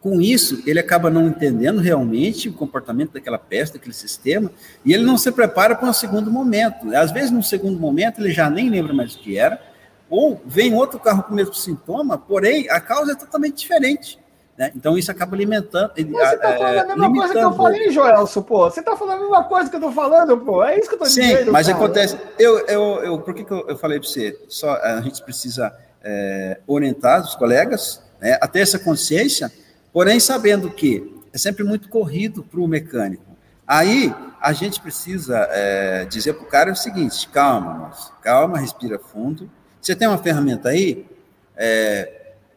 Com isso, ele acaba não entendendo realmente o comportamento daquela peça, daquele sistema, e ele não se prepara para um segundo momento. Às vezes, no segundo momento, ele já nem lembra mais o que era, ou vem outro carro com o mesmo sintoma, porém, a causa é totalmente diferente. Né? Então isso acaba alimentando. Você está falando é, a mesma coisa que eu falei, Joelson, pô. Você está falando a mesma coisa que eu estou falando, pô. É isso que eu estou dizendo. Sim, mas cara. acontece. Eu, eu, eu, por que, que eu, eu falei para você? Só a gente precisa é, orientar os colegas né, a ter essa consciência, porém sabendo que é sempre muito corrido para o mecânico. Aí a gente precisa é, dizer para o cara o seguinte: calma, moço, calma, respira fundo. Você tem uma ferramenta aí? É,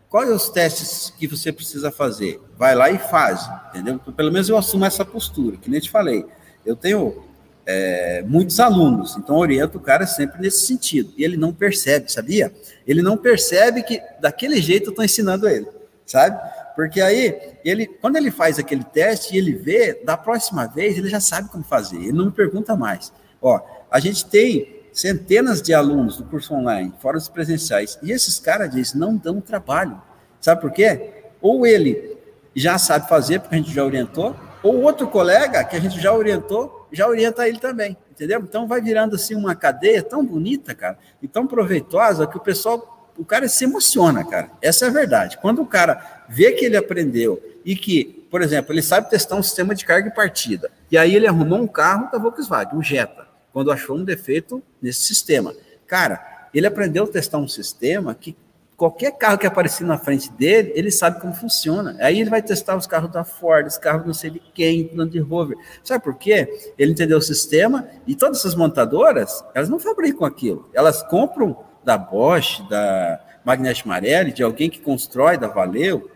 Quais os testes que você precisa fazer? Vai lá e faz, entendeu? Então, pelo menos eu assumo essa postura, que nem te falei. Eu tenho é, muitos alunos, então oriento o cara sempre nesse sentido. E ele não percebe, sabia? Ele não percebe que daquele jeito eu estou ensinando ele, sabe? Porque aí, ele, quando ele faz aquele teste e ele vê, da próxima vez ele já sabe como fazer, ele não me pergunta mais. Ó, a gente tem centenas de alunos do curso online, fora os presenciais, e esses caras diz, não dão trabalho. Sabe por quê? Ou ele já sabe fazer, porque a gente já orientou, ou outro colega que a gente já orientou, já orienta ele também, entendeu? Então vai virando assim uma cadeia tão bonita, cara, e tão proveitosa que o pessoal, o cara se emociona, cara. Essa é a verdade. Quando o cara vê que ele aprendeu e que, por exemplo, ele sabe testar um sistema de carga e partida, e aí ele arrumou um carro da Volkswagen, um Jetta quando achou um defeito nesse sistema. Cara, ele aprendeu a testar um sistema que qualquer carro que aparecer na frente dele, ele sabe como funciona. Aí ele vai testar os carros da Ford, os carros não sei de quem, Land Rover. Sabe por quê? Ele entendeu o sistema e todas essas montadoras, elas não fabricam aquilo. Elas compram da Bosch, da Magnete Marelli, de alguém que constrói, da Valeu,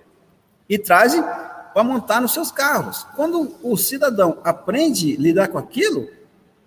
e trazem para montar nos seus carros. Quando o cidadão aprende a lidar com aquilo,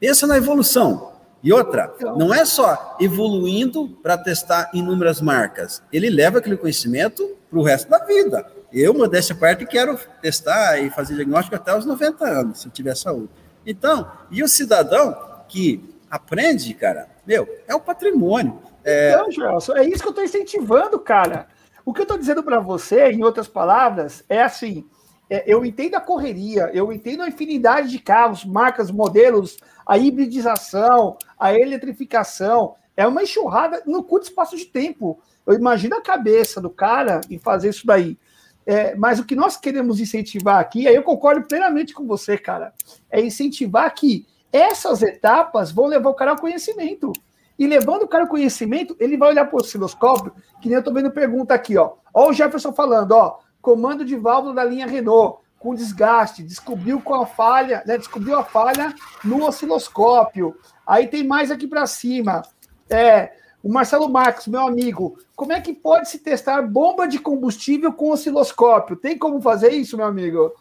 Pensa na evolução. E outra, então... não é só evoluindo para testar inúmeras marcas, ele leva aquele conhecimento para o resto da vida. Eu, modéstia parte, quero testar e fazer diagnóstico até os 90 anos, se eu tiver saúde. Então, e o cidadão que aprende, cara, meu, é o patrimônio. É... Então, Gelson, é isso que eu estou incentivando, cara. O que eu estou dizendo para você, em outras palavras, é assim: é, eu entendo a correria, eu entendo a infinidade de carros, marcas, modelos, a hibridização, a eletrificação. É uma enxurrada no curto espaço de tempo. Eu imagino a cabeça do cara em fazer isso daí. É, mas o que nós queremos incentivar aqui, aí eu concordo plenamente com você, cara, é incentivar que essas etapas vão levar o cara ao conhecimento. E levando o cara ao conhecimento, ele vai olhar para o osciloscópio, que nem eu estou vendo pergunta aqui, ó. Ó o Jefferson falando, ó, comando de válvula da linha Renault, com desgaste, descobriu com a falha, né, descobriu a falha no osciloscópio. Aí tem mais aqui para cima. É, o Marcelo Marques, meu amigo, como é que pode se testar bomba de combustível com osciloscópio? Tem como fazer isso, meu amigo?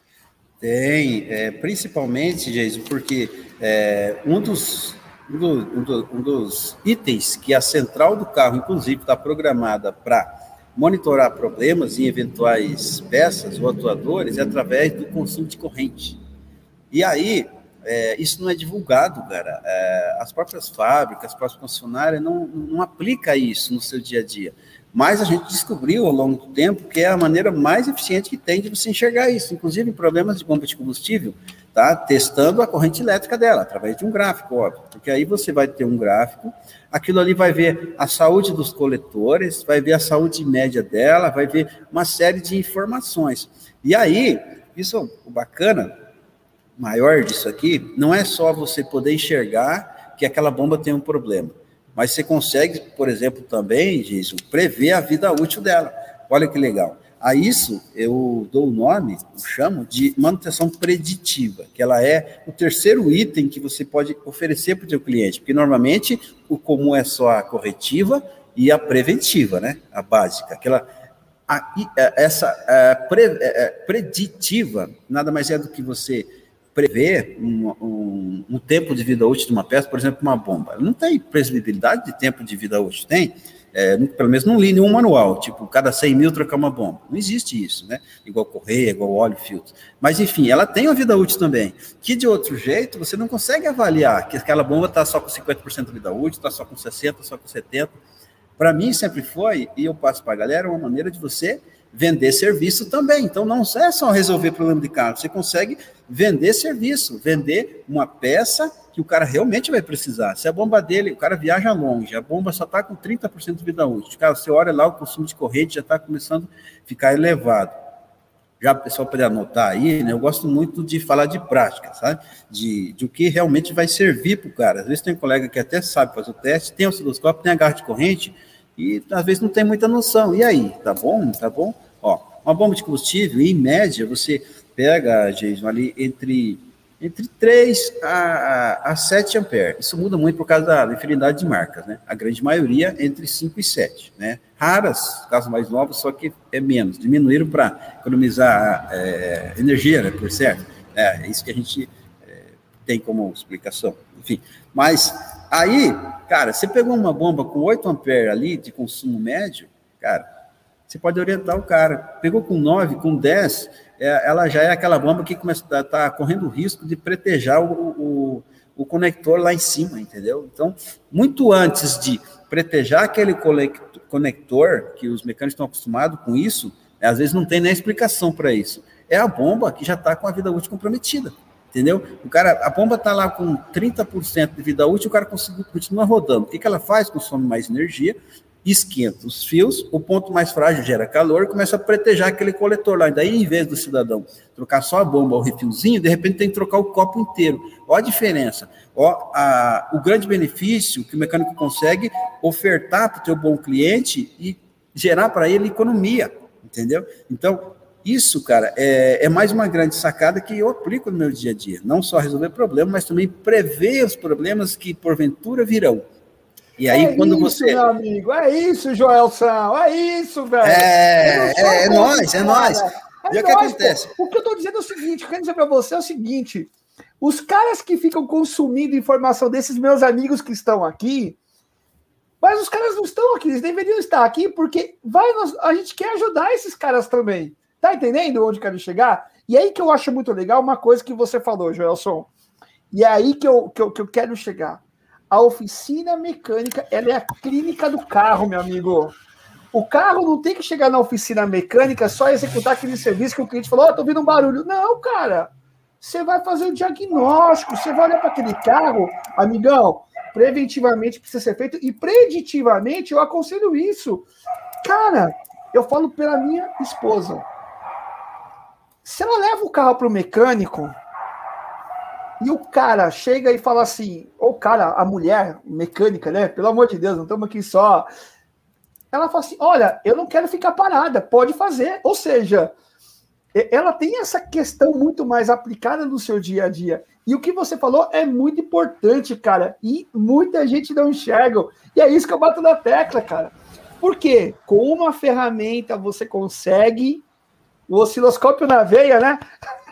Tem, é, principalmente, Jason, porque é, um, dos, um, do, um, dos itens que a central do carro, inclusive, está programada para monitorar problemas em eventuais peças ou atuadores é através do consumo de corrente. E aí, é, isso não é divulgado, cara. É, as próprias fábricas, as próprias concessionárias não, não aplicam isso no seu dia a dia. Mas a gente descobriu ao longo do tempo que é a maneira mais eficiente que tem de você enxergar isso, inclusive em problemas de bomba de combustível, tá? Testando a corrente elétrica dela, através de um gráfico, óbvio. Porque aí você vai ter um gráfico, aquilo ali vai ver a saúde dos coletores, vai ver a saúde média dela, vai ver uma série de informações. E aí, isso o bacana, maior disso aqui, não é só você poder enxergar que aquela bomba tem um problema, mas você consegue, por exemplo, também, Jason, prever a vida útil dela. Olha que legal. A isso eu dou o nome, eu chamo de manutenção preditiva, que ela é o terceiro item que você pode oferecer para o seu cliente, porque normalmente o comum é só a corretiva e a preventiva, né? A básica, aquela a, essa a, pre, a, preditiva nada mais é do que você prever um, um, um, tempo de vida útil de uma peça, por exemplo, uma bomba. Não tem previsibilidade de tempo de vida útil, tem? É, pelo menos não li nenhum manual, tipo, cada 100 mil trocar uma bomba. Não existe isso, né? Igual correia, igual óleo, filtro. Mas, enfim, ela tem uma vida útil também, que de outro jeito você não consegue avaliar que aquela bomba está só com 50% de vida útil, está só com 60%, só com 70%. Para mim sempre foi, e eu passo para a galera, uma maneira de você vender serviço também. Então, não é só resolver problema de carro, você consegue vender serviço, vender uma peça que o cara realmente vai precisar. Se a bomba dele, o cara viaja longe, a bomba só está com 30% de vida útil. Cara, você olha lá, o consumo de corrente já está começando a ficar elevado. Já o pessoal pode anotar aí, né? Eu gosto muito de falar de prática, sabe? De, de o que realmente vai servir para o cara. Às vezes tem um colega que até sabe fazer o teste, tem osciloscópio, tem a garra de corrente, e às vezes não tem muita noção. E aí, tá bom? Tá bom? Ó, uma bomba de combustível, em média, você pega, Jason, ali entre, entre 3 a, a 7 amperes. Isso muda muito por causa da infinidade de marcas, né? A grande maioria entre 5 e 7, né? Raras, casos mais novos, só que é menos. Diminuíram para economizar é, energia, né, por certo. É, é isso que a gente é, tem como explicação. Enfim, mas aí, cara, você pegou uma bomba com 8 amperes ali de consumo médio, cara, você pode orientar o cara. Pegou com 9, com 10, é, ela já é aquela bomba que a tá correndo risco de pretejar o, o, o conector lá em cima, entendeu? Então, muito antes de pretejar aquele conector, que os mecânicos estão acostumados com isso, às vezes não tem nem explicação para isso. É a bomba que já está com a vida útil comprometida entendeu? O cara, a bomba está lá com 30% de vida útil, o cara continua rodando. O que, que ela faz? Consome mais energia, esquenta os fios, o ponto mais frágil gera calor e começa a pretejar aquele coletor lá. E daí, em vez do cidadão trocar só a bomba ou o refilzinho, de repente tem que trocar o copo inteiro. Olha a diferença. Ó, a, o grande benefício que o mecânico consegue ofertar para o teu bom cliente e gerar para ele economia, entendeu? Então, isso, cara, é, é, mais uma grande sacada que eu aplico no meu dia a dia. Não só resolver problemas, mas também prever os problemas que porventura virão. E aí, é quando isso, você. Meu amigo, é isso, Joelson, é isso, velho. É, é, é nós, é nós. E o que acontece? Pô. O que eu tô dizendo é o seguinte, o que eu quero dizer para você é o seguinte: Os caras que ficam consumindo informação desses meus amigos que estão aqui, mas os caras não estão aqui, eles deveriam estar aqui porque vai a gente quer ajudar esses caras também. Tá entendendo onde quero chegar? E aí que eu acho muito legal uma coisa que você falou, Joelson. E é aí que eu, que eu, que eu quero chegar. A oficina mecânica, ela é a clínica do carro, meu amigo. O carro não tem que chegar na oficina mecânica só executar aquele serviço que o cliente falou: oh, tô ouvindo um barulho. Não, cara. Você vai fazer o diagnóstico, você vai olhar para aquele carro, amigão, preventivamente precisa ser feito e preditivamente eu aconselho isso. Cara, eu falo pela minha esposa. Se ela leva o carro para o mecânico e o cara chega e fala assim, ou o cara, a mulher mecânica, né? Pelo amor de Deus, não estamos aqui só. Ela fala assim: olha, eu não quero ficar parada, pode fazer. Ou seja, ela tem essa questão muito mais aplicada no seu dia a dia. E o que você falou é muito importante, cara. E muita gente não enxerga. E é isso que eu bato na tecla, cara. Porque com uma ferramenta você consegue o osciloscópio na veia, né?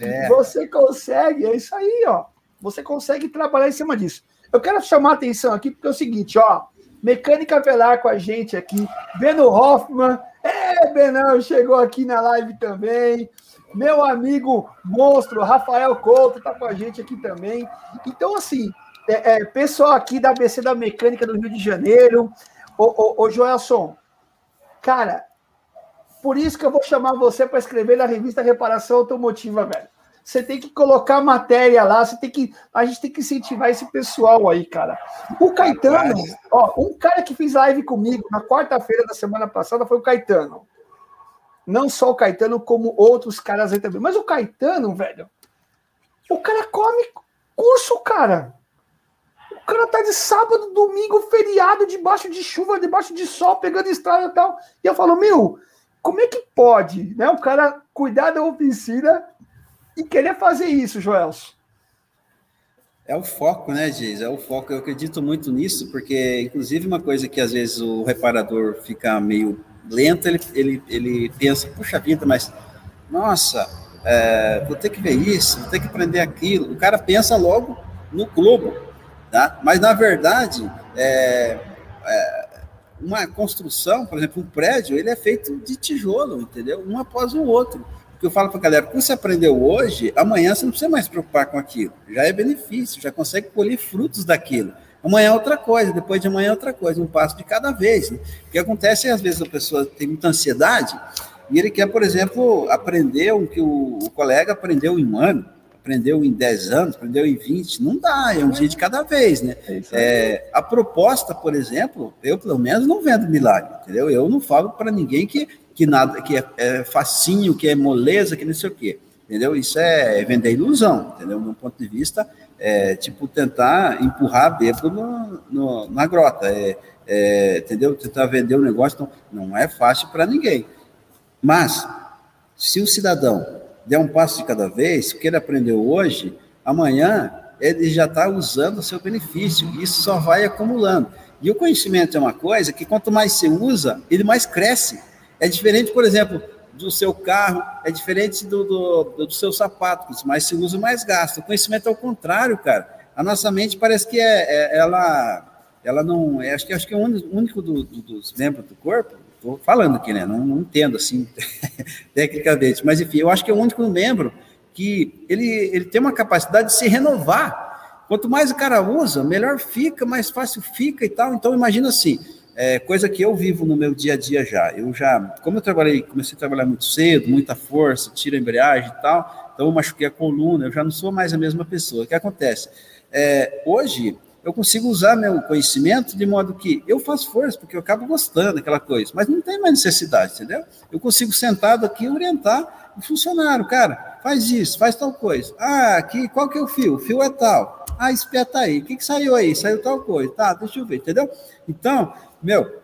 É. Você consegue, é isso aí, ó. Você consegue trabalhar em cima disso. Eu quero chamar a atenção aqui porque é o seguinte, ó. Mecânica Velar com a gente aqui. Beno Hoffman, é, Benão, chegou aqui na live também. Meu amigo monstro, Rafael Couto, tá com a gente aqui também. Então, assim, é, é, pessoal aqui da ABC da Mecânica do Rio de Janeiro. Ô, ô, ô Joelson, cara, por isso que eu vou chamar você para escrever na revista Reparação Automotiva, velho. Você tem que colocar matéria lá, você tem que. A gente tem que incentivar esse pessoal aí, cara. O Caetano, ó, um cara que fez live comigo na quarta-feira da semana passada foi o Caetano. Não só o Caetano, como outros caras aí também. Mas o Caetano, velho, o cara come curso, cara. O cara tá de sábado, domingo, feriado, debaixo de chuva, debaixo de sol, pegando estrada e tal. E eu falo, meu, como é que pode, né? O cara cuidar da oficina e querer fazer isso, Joelson? É o foco, né, Geis? É o foco. Eu acredito muito nisso, porque, inclusive, uma coisa que às vezes o reparador fica meio lento, ele, ele, ele pensa, puxa vida, mas, nossa, é, vou ter que ver isso, vou ter que aprender aquilo. O cara pensa logo no globo, tá? Mas, na verdade, é, é, uma construção, por exemplo, um prédio, ele é feito de tijolo, entendeu? Um após o outro. Porque eu falo para a galera, o que você aprendeu hoje, amanhã você não precisa mais se preocupar com aquilo. Já é benefício, já consegue colher frutos daquilo. Amanhã é outra coisa, depois de amanhã é outra coisa, um passo de cada vez. Né? O que acontece é, às vezes, a pessoa tem muita ansiedade e ele quer, por exemplo, aprender o que o, colega aprendeu em um ano, aprendeu em 10 anos, aprendeu em 20, não dá, é um dia de cada vez, né? É, é a proposta, por exemplo, eu pelo menos não vendo milagre, entendeu? Eu não falo para ninguém que que nada, que é, é facinho, que é moleza, que não sei o quê. Entendeu? Isso é vender ilusão, entendeu? Do ponto de vista, é, tipo, tentar empurrar bêbado no, no, na grota, é, é, entendeu? Tentar vender o um negócio, então, não é fácil para ninguém. Mas, se o cidadão der um passo de cada vez, o que ele aprendeu hoje, amanhã ele já está usando o seu benefício, isso só vai acumulando. E o conhecimento é uma coisa que quanto mais você usa, ele mais cresce. É diferente, por exemplo, do seu carro, é diferente do, do, do seu sapato, que mais se usa, mais gasta. O conhecimento é o contrário, cara. A nossa mente parece que é, é ela, ela não. É, acho, que, acho que é o único do, do, dos membros do corpo. Estou falando aqui, né? Não, não entendo assim tecnicamente, mas enfim, eu acho que é o único membro que ele, ele tem uma capacidade de se renovar. Quanto mais o cara usa, melhor fica, mais fácil fica e tal. Então, imagina assim: é, coisa que eu vivo no meu dia a dia já. Eu já, como eu trabalhei, comecei a trabalhar muito cedo, muita força, tiro a embreagem e tal, então eu machuquei a coluna, eu já não sou mais a mesma pessoa. O que acontece? É, hoje eu consigo usar meu conhecimento de modo que eu faço força, porque eu acabo gostando daquela coisa, mas não tem mais necessidade, entendeu? Eu consigo sentado aqui orientar o funcionário, cara, faz isso, faz tal coisa. Ah, aqui, qual que é o fio? O fio é tal. Ah, espeta aí. O que, que saiu aí? Saiu tal coisa. Tá, deixa eu ver, entendeu? Então, meu,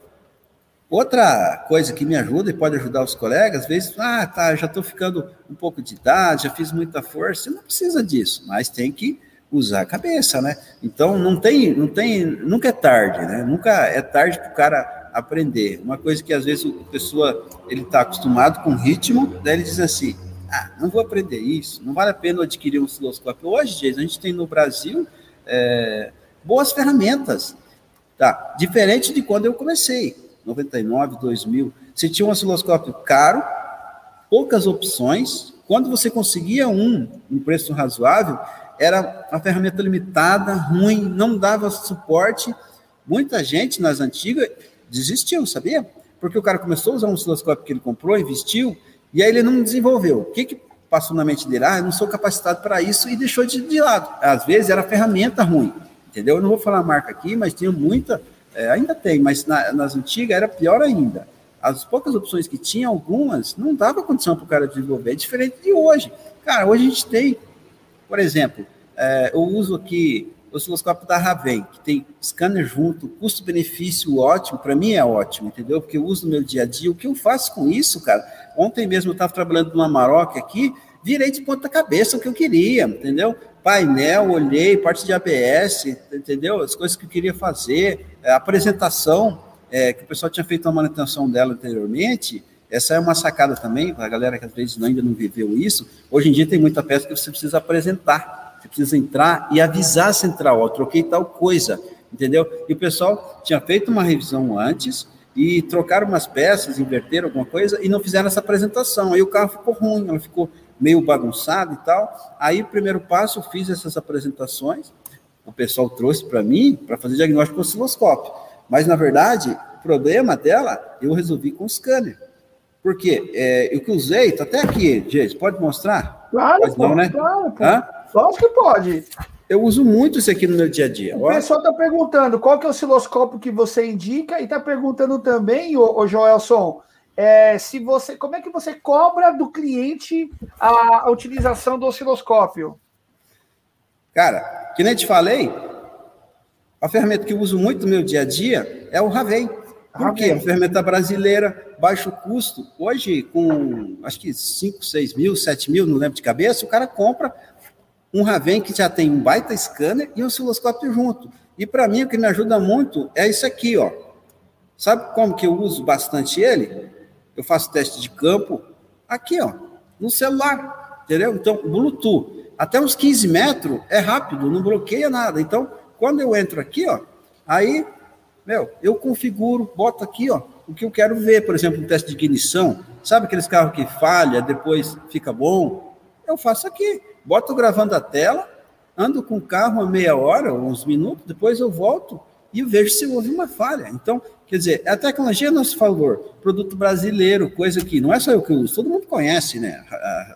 outra coisa que me ajuda e pode ajudar os colegas, às vezes, ah, tá, já estou ficando um pouco de idade, já fiz muita força, você não precisa disso, mas tem que usar a cabeça, né? Então não tem, não tem, nunca é tarde, né? Nunca é tarde para o cara aprender. Uma coisa que às vezes a pessoa ele está acostumado com ritmo, daí ele diz assim, ah, não vou aprender isso, não vale a pena adquirir um osciloscópio. Hoje, gente, a gente tem no Brasil é, boas ferramentas, tá? Diferente de quando eu comecei, 99, 2000. Você tinha um osciloscópio caro, poucas opções. Quando você conseguia um, um preço razoável, era uma ferramenta limitada, ruim, não dava suporte. Muita gente nas antigas desistiu, sabia? Porque o cara começou a usar um osciloscópio que ele comprou, investiu, e aí ele não desenvolveu. O que, que passou na mente dele? Ah, eu não sou capacitado para isso, e deixou de, de lado. Às vezes era ferramenta ruim, entendeu? Eu não vou falar a marca aqui, mas tinha muita, é, ainda tem, mas na, nas antigas era pior ainda. As poucas opções que tinha, algumas, não dava condição para o cara desenvolver, é diferente de hoje. Cara, hoje a gente tem, por exemplo, é, eu uso aqui o osciloscópio da Raven, que tem scanner junto, custo-benefício ótimo, para mim é ótimo, entendeu? Porque eu uso no meu dia a dia. O que eu faço com isso, cara? Ontem mesmo eu estava trabalhando numa Maroc aqui, virei de ponta cabeça o que eu queria, entendeu? Painel, olhei, parte de ABS, entendeu? As coisas que eu queria fazer, a é, apresentação, é, que o pessoal tinha feito uma manutenção dela anteriormente, essa é uma sacada também, para a galera que às vezes ainda não viveu isso. Hoje em dia tem muita peça que você precisa apresentar. Você precisa entrar e avisar a central, ó, troquei tal coisa, entendeu? E o pessoal tinha feito uma revisão antes e trocaram umas peças, inverteram alguma coisa e não fizeram essa apresentação. Aí o carro ficou ruim, ela ficou meio bagunçado e tal. Aí o primeiro passo, eu fiz essas apresentações, o pessoal trouxe para mim para fazer diagnóstico com osciloscópio. Mas, na verdade, o problema dela eu resolvi com o scanner. Por quê? É, eu que usei, está até aqui, gente, pode mostrar? Claro, pode não, né? claro. Pô. Hã? Lógico que pode. Eu uso muito isso aqui no meu dia a dia. O pessoal está perguntando qual que é o osciloscópio que você indica e está perguntando também, o, o Joelson, é, se você, como é que você cobra do cliente a, a utilização do osciloscópio? Cara, que nem te falei, a ferramenta que eu uso muito no meu dia a dia é o Raven. Por quê? Uma ferramenta brasileira, baixo custo. Hoje, com acho que 5, 6 mil, 7 mil, não lembro de cabeça, o cara compra um Raven que já tem um baita scanner e um osciloscópio junto. E para mim, o que me ajuda muito é isso aqui, ó. Sabe como que eu uso bastante ele? Eu faço teste de campo aqui, ó, no celular, entendeu? Então, Bluetooth, até uns 15 metros é rápido, não bloqueia nada. Então, quando eu entro aqui, ó, aí, meu, eu configuro, boto aqui, ó, o que eu quero ver, por exemplo, um teste de ignição. Sabe aqueles carros que falha, depois fica bom? Eu faço aqui boto gravando a tela, ando com o carro uma meia hora, uns minutos, depois eu volto e vejo se houve uma falha. Então, quer dizer, a tecnologia a nosso favor, produto brasileiro, coisa que não é só eu que uso, todo mundo conhece, né?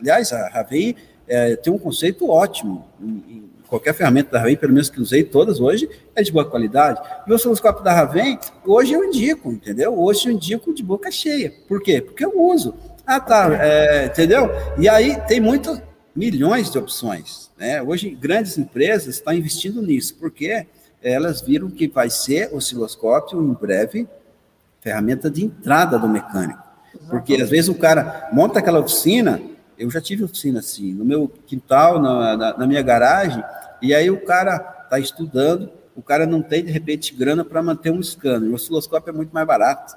Aliás, a Ravei é, tem um conceito ótimo. Em, qualquer ferramenta da Ravei, pelo menos que usei todas hoje, é de boa qualidade. E o osciloscópio da Ravei, hoje eu indico, entendeu? Hoje eu indico de boca cheia. Por quê? Porque eu uso. Ah, tá, é, entendeu? E aí tem muito, milhões de opções. Né? Hoje, grandes empresas estão investindo nisso, porque elas viram que vai ser osciloscópio, em breve, ferramenta de entrada do mecânico. Porque às vezes o cara monta aquela oficina, eu já tive oficina assim, no meu quintal, na, na, na minha garagem, e aí o cara está estudando, o cara não tem, de repente, grana para manter um scanner. O osciloscópio é muito mais barato.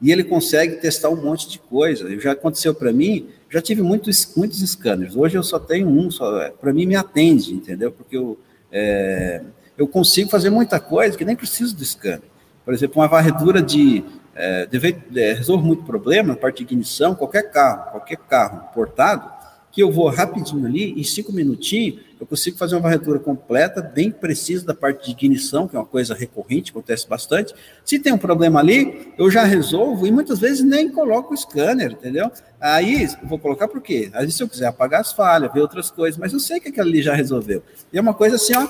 E ele consegue testar um monte de coisa. Já aconteceu para mim, já tive muitos, muitos scanners. Hoje eu só tenho um, só para mim me atende, entendeu? Porque eu, é, eu consigo fazer muita coisa que nem preciso do scanner. Por exemplo, uma varredura de. É, deve, é, resolve muito problema, parte de ignição, qualquer carro, qualquer carro portado, que eu vou rapidinho ali, em cinco minutinhos, eu consigo fazer uma varredura completa, bem precisa da parte de ignição, que é uma coisa recorrente, acontece bastante. Se tem um problema ali, eu já resolvo e muitas vezes nem coloco o scanner, entendeu? Aí, vou colocar por quê? Vezes, se eu quiser apagar as falhas, ver outras coisas, mas eu sei que aquilo ali já resolveu. E é uma coisa assim, ó,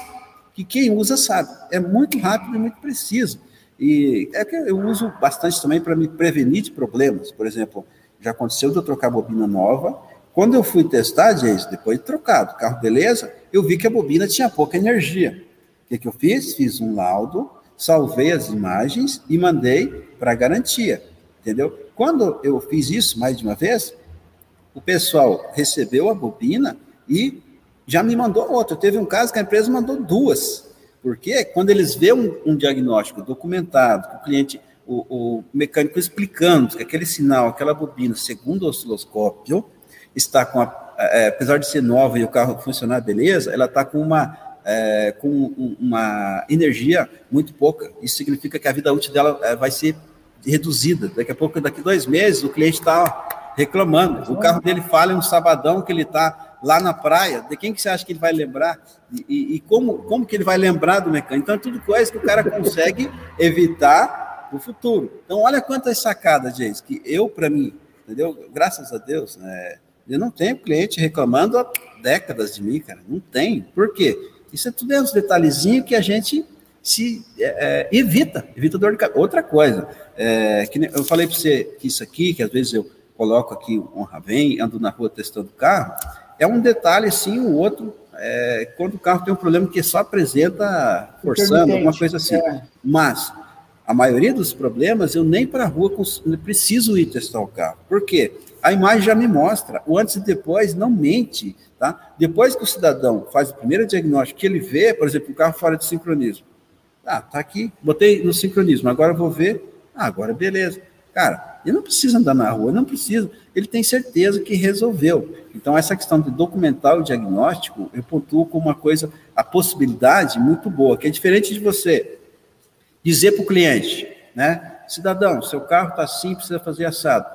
que quem usa sabe. É muito rápido e muito preciso. E é que eu uso bastante também para me prevenir de problemas. Por exemplo, já aconteceu de eu trocar bobina nova, quando eu fui testar, gente, depois de trocado, carro beleza, eu vi que a bobina tinha pouca energia. O que, que eu fiz? Fiz um laudo, salvei as imagens e mandei para garantia, entendeu? Quando eu fiz isso mais de uma vez, o pessoal recebeu a bobina e já me mandou outra. Teve um caso que a empresa mandou duas, porque quando eles vêem um, um diagnóstico documentado, o cliente, o, o mecânico explicando que aquele sinal, aquela bobina, segundo o osciloscópio, está com, a, é, apesar de ser nova e o carro funcionar beleza, ela está com uma é, com uma energia muito pouca. Isso significa que a vida útil dela é, vai ser reduzida. Daqui a pouco, daqui dois meses, o cliente está reclamando. O carro dele falha no sabadão que ele está lá na praia. De quem que você acha que ele vai lembrar? E, e como, como que ele vai lembrar do mecânico? Então, é tudo coisa que o cara consegue evitar no futuro. Então, olha quantas sacadas, Jace, que eu, para mim, entendeu? Graças a Deus, né? Eu não tenho cliente reclamando há décadas de mim, cara. Não tem. Por quê? Isso é tudo é uns detalhezinhos que a gente se é, é, evita, evita dor de cabeça. Outra coisa, é, que eu falei para você que isso aqui, que às vezes eu coloco aqui um Raven, ando na rua testando carro, é um detalhe assim, o outro, é, quando o carro tem um problema que só apresenta forçando, alguma coisa assim. É. Mas a maioria dos problemas eu nem para a rua preciso ir testar o carro. Por quê? A imagem já me mostra, o antes e depois não mente. Tá? Depois que o cidadão faz o primeiro diagnóstico, que ele vê, por exemplo, um carro fora de sincronismo. Ah, tá aqui, botei no sincronismo, agora vou ver. Ah, agora beleza. Cara, ele não precisa andar na rua, não precisa. Ele tem certeza que resolveu. Então, essa questão de documentar o diagnóstico, eu pontuo como uma coisa, a possibilidade muito boa, que é diferente de você dizer para o cliente, né? Cidadão, seu carro está assim, precisa fazer assado.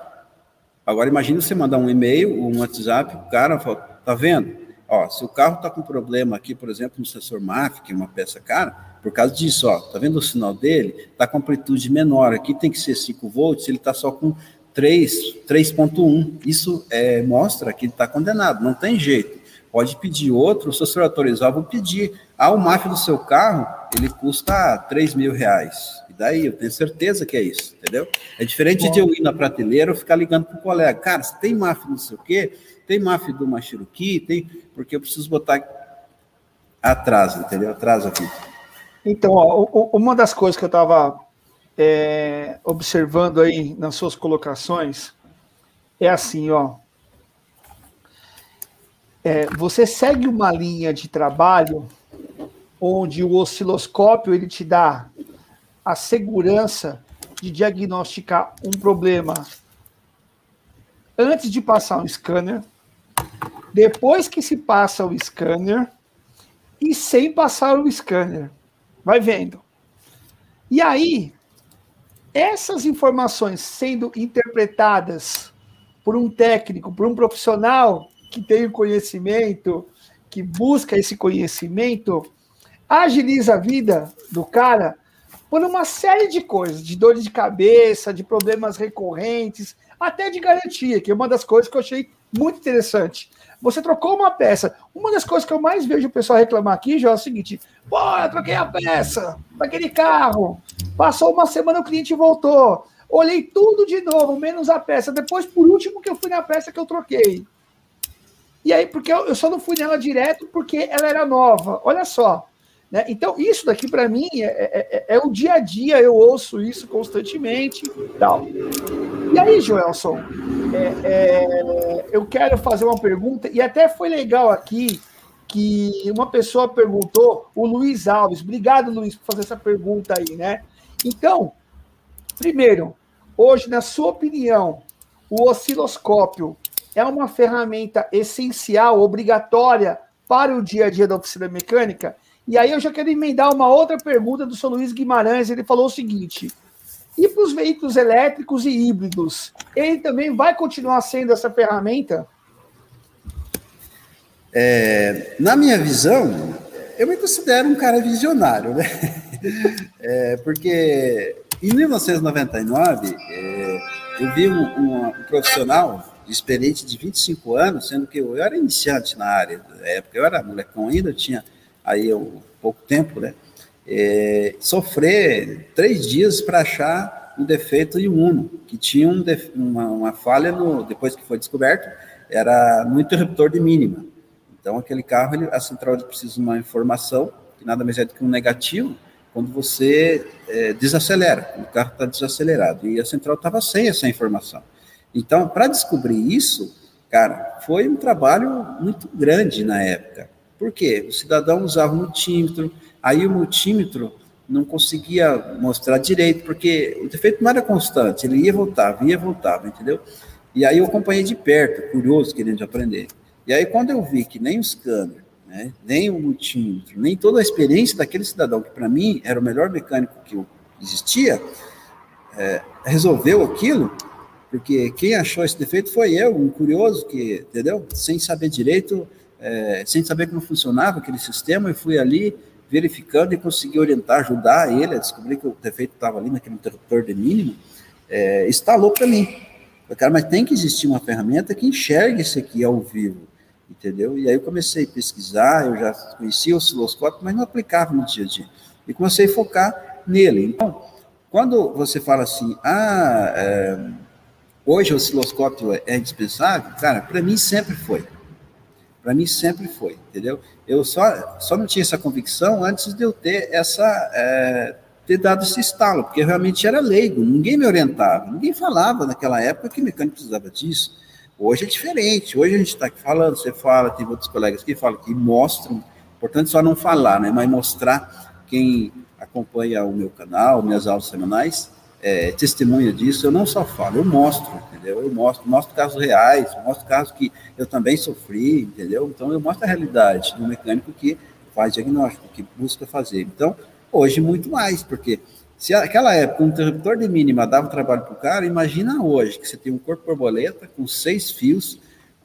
Agora, imagine você mandar um e-mail, um WhatsApp, o cara fala, tá vendo? Ó, se o carro está com problema aqui, por exemplo, no sensor MAF, que é uma peça cara, por causa disso, ó, tá vendo o sinal dele? Está com amplitude menor, aqui tem que ser 5 volts, ele está só com 3.1. Isso é, mostra que está condenado, não tem jeito. Pode pedir outro, se o senhor autorizar, vou pedir. Ah, o MAF do seu carro, ele custa 3 mil reais. E daí, eu tenho certeza que é isso, entendeu? É diferente Bom. de eu ir na prateleira ou ficar ligando para o colega. Cara, você tem MAF não sei o quê? Tem MAF do Machiruki? Tem... Porque eu preciso botar atrás, entendeu? Atrás aqui. Então, ó, uma das coisas que eu estava é, observando aí nas suas colocações é assim, ó. É, você segue uma linha de trabalho onde o osciloscópio ele te dá a segurança de diagnosticar um problema antes de passar um scanner, depois que se passa o scanner e sem passar o scanner. Vai vendo. E aí, essas informações sendo interpretadas por um técnico, por um profissional que tem o conhecimento, que busca esse conhecimento, agiliza a vida do cara por uma série de coisas, de dores de cabeça, de problemas recorrentes, até de garantia, que é uma das coisas que eu achei muito interessante. Você trocou uma peça. Uma das coisas que eu mais vejo o pessoal reclamar aqui, já é o seguinte: pô, eu troquei a peça daquele carro. Passou uma semana, o cliente voltou. Olhei tudo de novo, menos a peça. Depois, por último, que eu fui na peça que eu troquei. E aí, porque eu, eu só não fui nela direto porque ela era nova. Olha só. Né? Então, isso daqui para mim é, é, é, é, o dia a dia, eu ouço isso constantemente. Tal. E aí, Joelson, é, é, eu quero fazer uma pergunta, e até foi legal aqui que uma pessoa perguntou, o Luiz Alves. Obrigado, Luiz, por fazer essa pergunta aí, né? Então, primeiro, hoje, na sua opinião, o osciloscópio é uma ferramenta essencial, obrigatória para o dia a dia da oficina mecânica? E aí eu já quero emendar uma outra pergunta do Sr. Luiz Guimarães. Ele falou o seguinte: e para os veículos elétricos e híbridos, ele também vai continuar sendo essa ferramenta? É, na minha visão, eu me considero um cara visionário, né? É, porque em 1999, é, eu vi um, um, um, profissional experiente de 25 anos, sendo que eu, eu era iniciante na área, na época eu era molecão ainda, eu tinha aí um pouco tempo, né? É, sofrer três dias para achar um defeito em um Uno, que tinha um uma, uma, falha no, depois que foi descoberto, era no interruptor de mínima. Então, aquele carro, ele, a central precisa de uma informação, que nada mais é do que um negativo, quando você é, desacelera, o carro está desacelerado, e a central estava sem essa informação. Então, para descobrir isso, cara, foi um trabalho muito grande na época. Por quê? O cidadão usava o multímetro, aí o multímetro não conseguia mostrar direito, porque o defeito não era constante, ele ia e voltava, ia e voltava, entendeu? E aí eu acompanhei de perto, curioso, querendo aprender. E aí quando eu vi que nem o scanner, né, nem o multímetro, nem toda a experiência daquele cidadão, que para mim era o melhor mecânico que existia, é, resolveu aquilo, porque quem achou esse defeito foi eu, um curioso que, entendeu? Sem saber direito, é, sem saber como funcionava aquele sistema, e fui ali verificando e consegui orientar, ajudar ele a descobrir que o defeito estava ali naquele interruptor de mínimo, é, instalou para mim. Falei, cara, mas tem que existir uma ferramenta que enxergue isso aqui ao vivo, entendeu? E aí eu comecei a pesquisar, eu já conhecia o osciloscópio, mas não aplicava no dia a dia. E comecei a focar nele. Então, quando você fala assim, ah, é, hoje o osciloscópio é, é indispensável, cara, para mim sempre foi. Para mim sempre foi, entendeu? Eu só, só não tinha essa convicção antes de eu ter essa é, ter dado esse estalo, porque eu realmente era leigo, ninguém me orientava, ninguém falava naquela época que mecânico precisava disso. Hoje é diferente, hoje a gente está aqui falando, você fala, tem outros colegas que falam, que mostram, importante só não falar, né, mas mostrar quem acompanha o meu canal, minhas aulas semanais, é, testemunha disso, eu não só falo, eu mostro, entendeu? Eu mostro, mostro casos reais, mostro casos que eu também sofri, entendeu? Então eu mostro a realidade do mecânico que faz diagnóstico, que busca fazer. Então, Hoje, muito mais, porque se aquela época um interruptor de mínima dava trabalho para o cara, imagina hoje, que você tem um corpo borboleta com seis fios.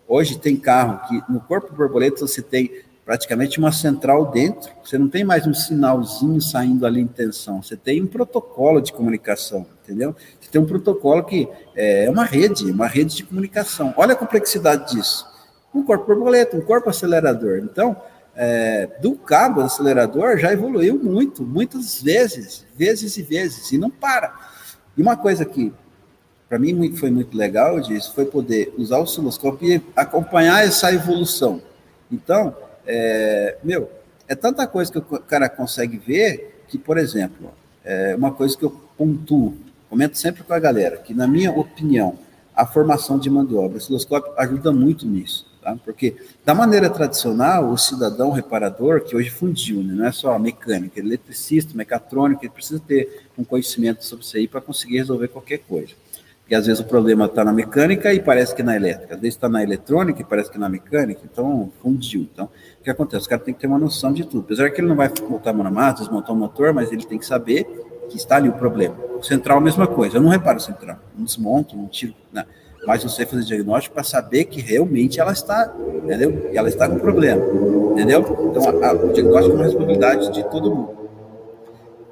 Hoje tem carro que no corpo borboleta você tem praticamente uma central dentro, você não tem mais um sinalzinho saindo ali em tensão, você tem um protocolo de comunicação, entendeu? Você tem um protocolo que é uma rede, uma rede de comunicação. Olha a complexidade disso. Um corpo borboleta, um corpo acelerador. Então, é, do cabo do acelerador já evoluiu muito, muitas vezes, vezes e vezes, e não para. E uma coisa que para mim foi muito legal disso foi poder usar o osciloscópio e acompanhar essa evolução. Então, é, meu, é tanta coisa que o cara consegue ver que, por exemplo, é uma coisa que eu pontuo, comento sempre com a galera, que na minha opinião, a formação de mão de obra, o osciloscópio ajuda muito nisso. Tá? Porque, da maneira tradicional, o cidadão reparador, que hoje fundiu, né? não é só mecânico, é eletricista, mecatrônico, ele precisa ter um conhecimento sobre isso aí para conseguir resolver qualquer coisa. Porque às vezes o problema está na mecânica e parece que na elétrica, às vezes está na eletrônica e parece que na mecânica, então fundiu. Então, o que acontece? O cara tem que ter uma noção de tudo. Apesar que ele não vai montar massa, desmontar o motor, mas ele tem que saber que está ali o problema. O central, a mesma coisa. Eu não reparo o central, não desmonto, não tiro. Não mas você fazer diagnóstico para saber que realmente ela está, entendeu? E ela está com problema, entendeu? Então, a, a, o diagnóstico é uma responsabilidade de todo mundo.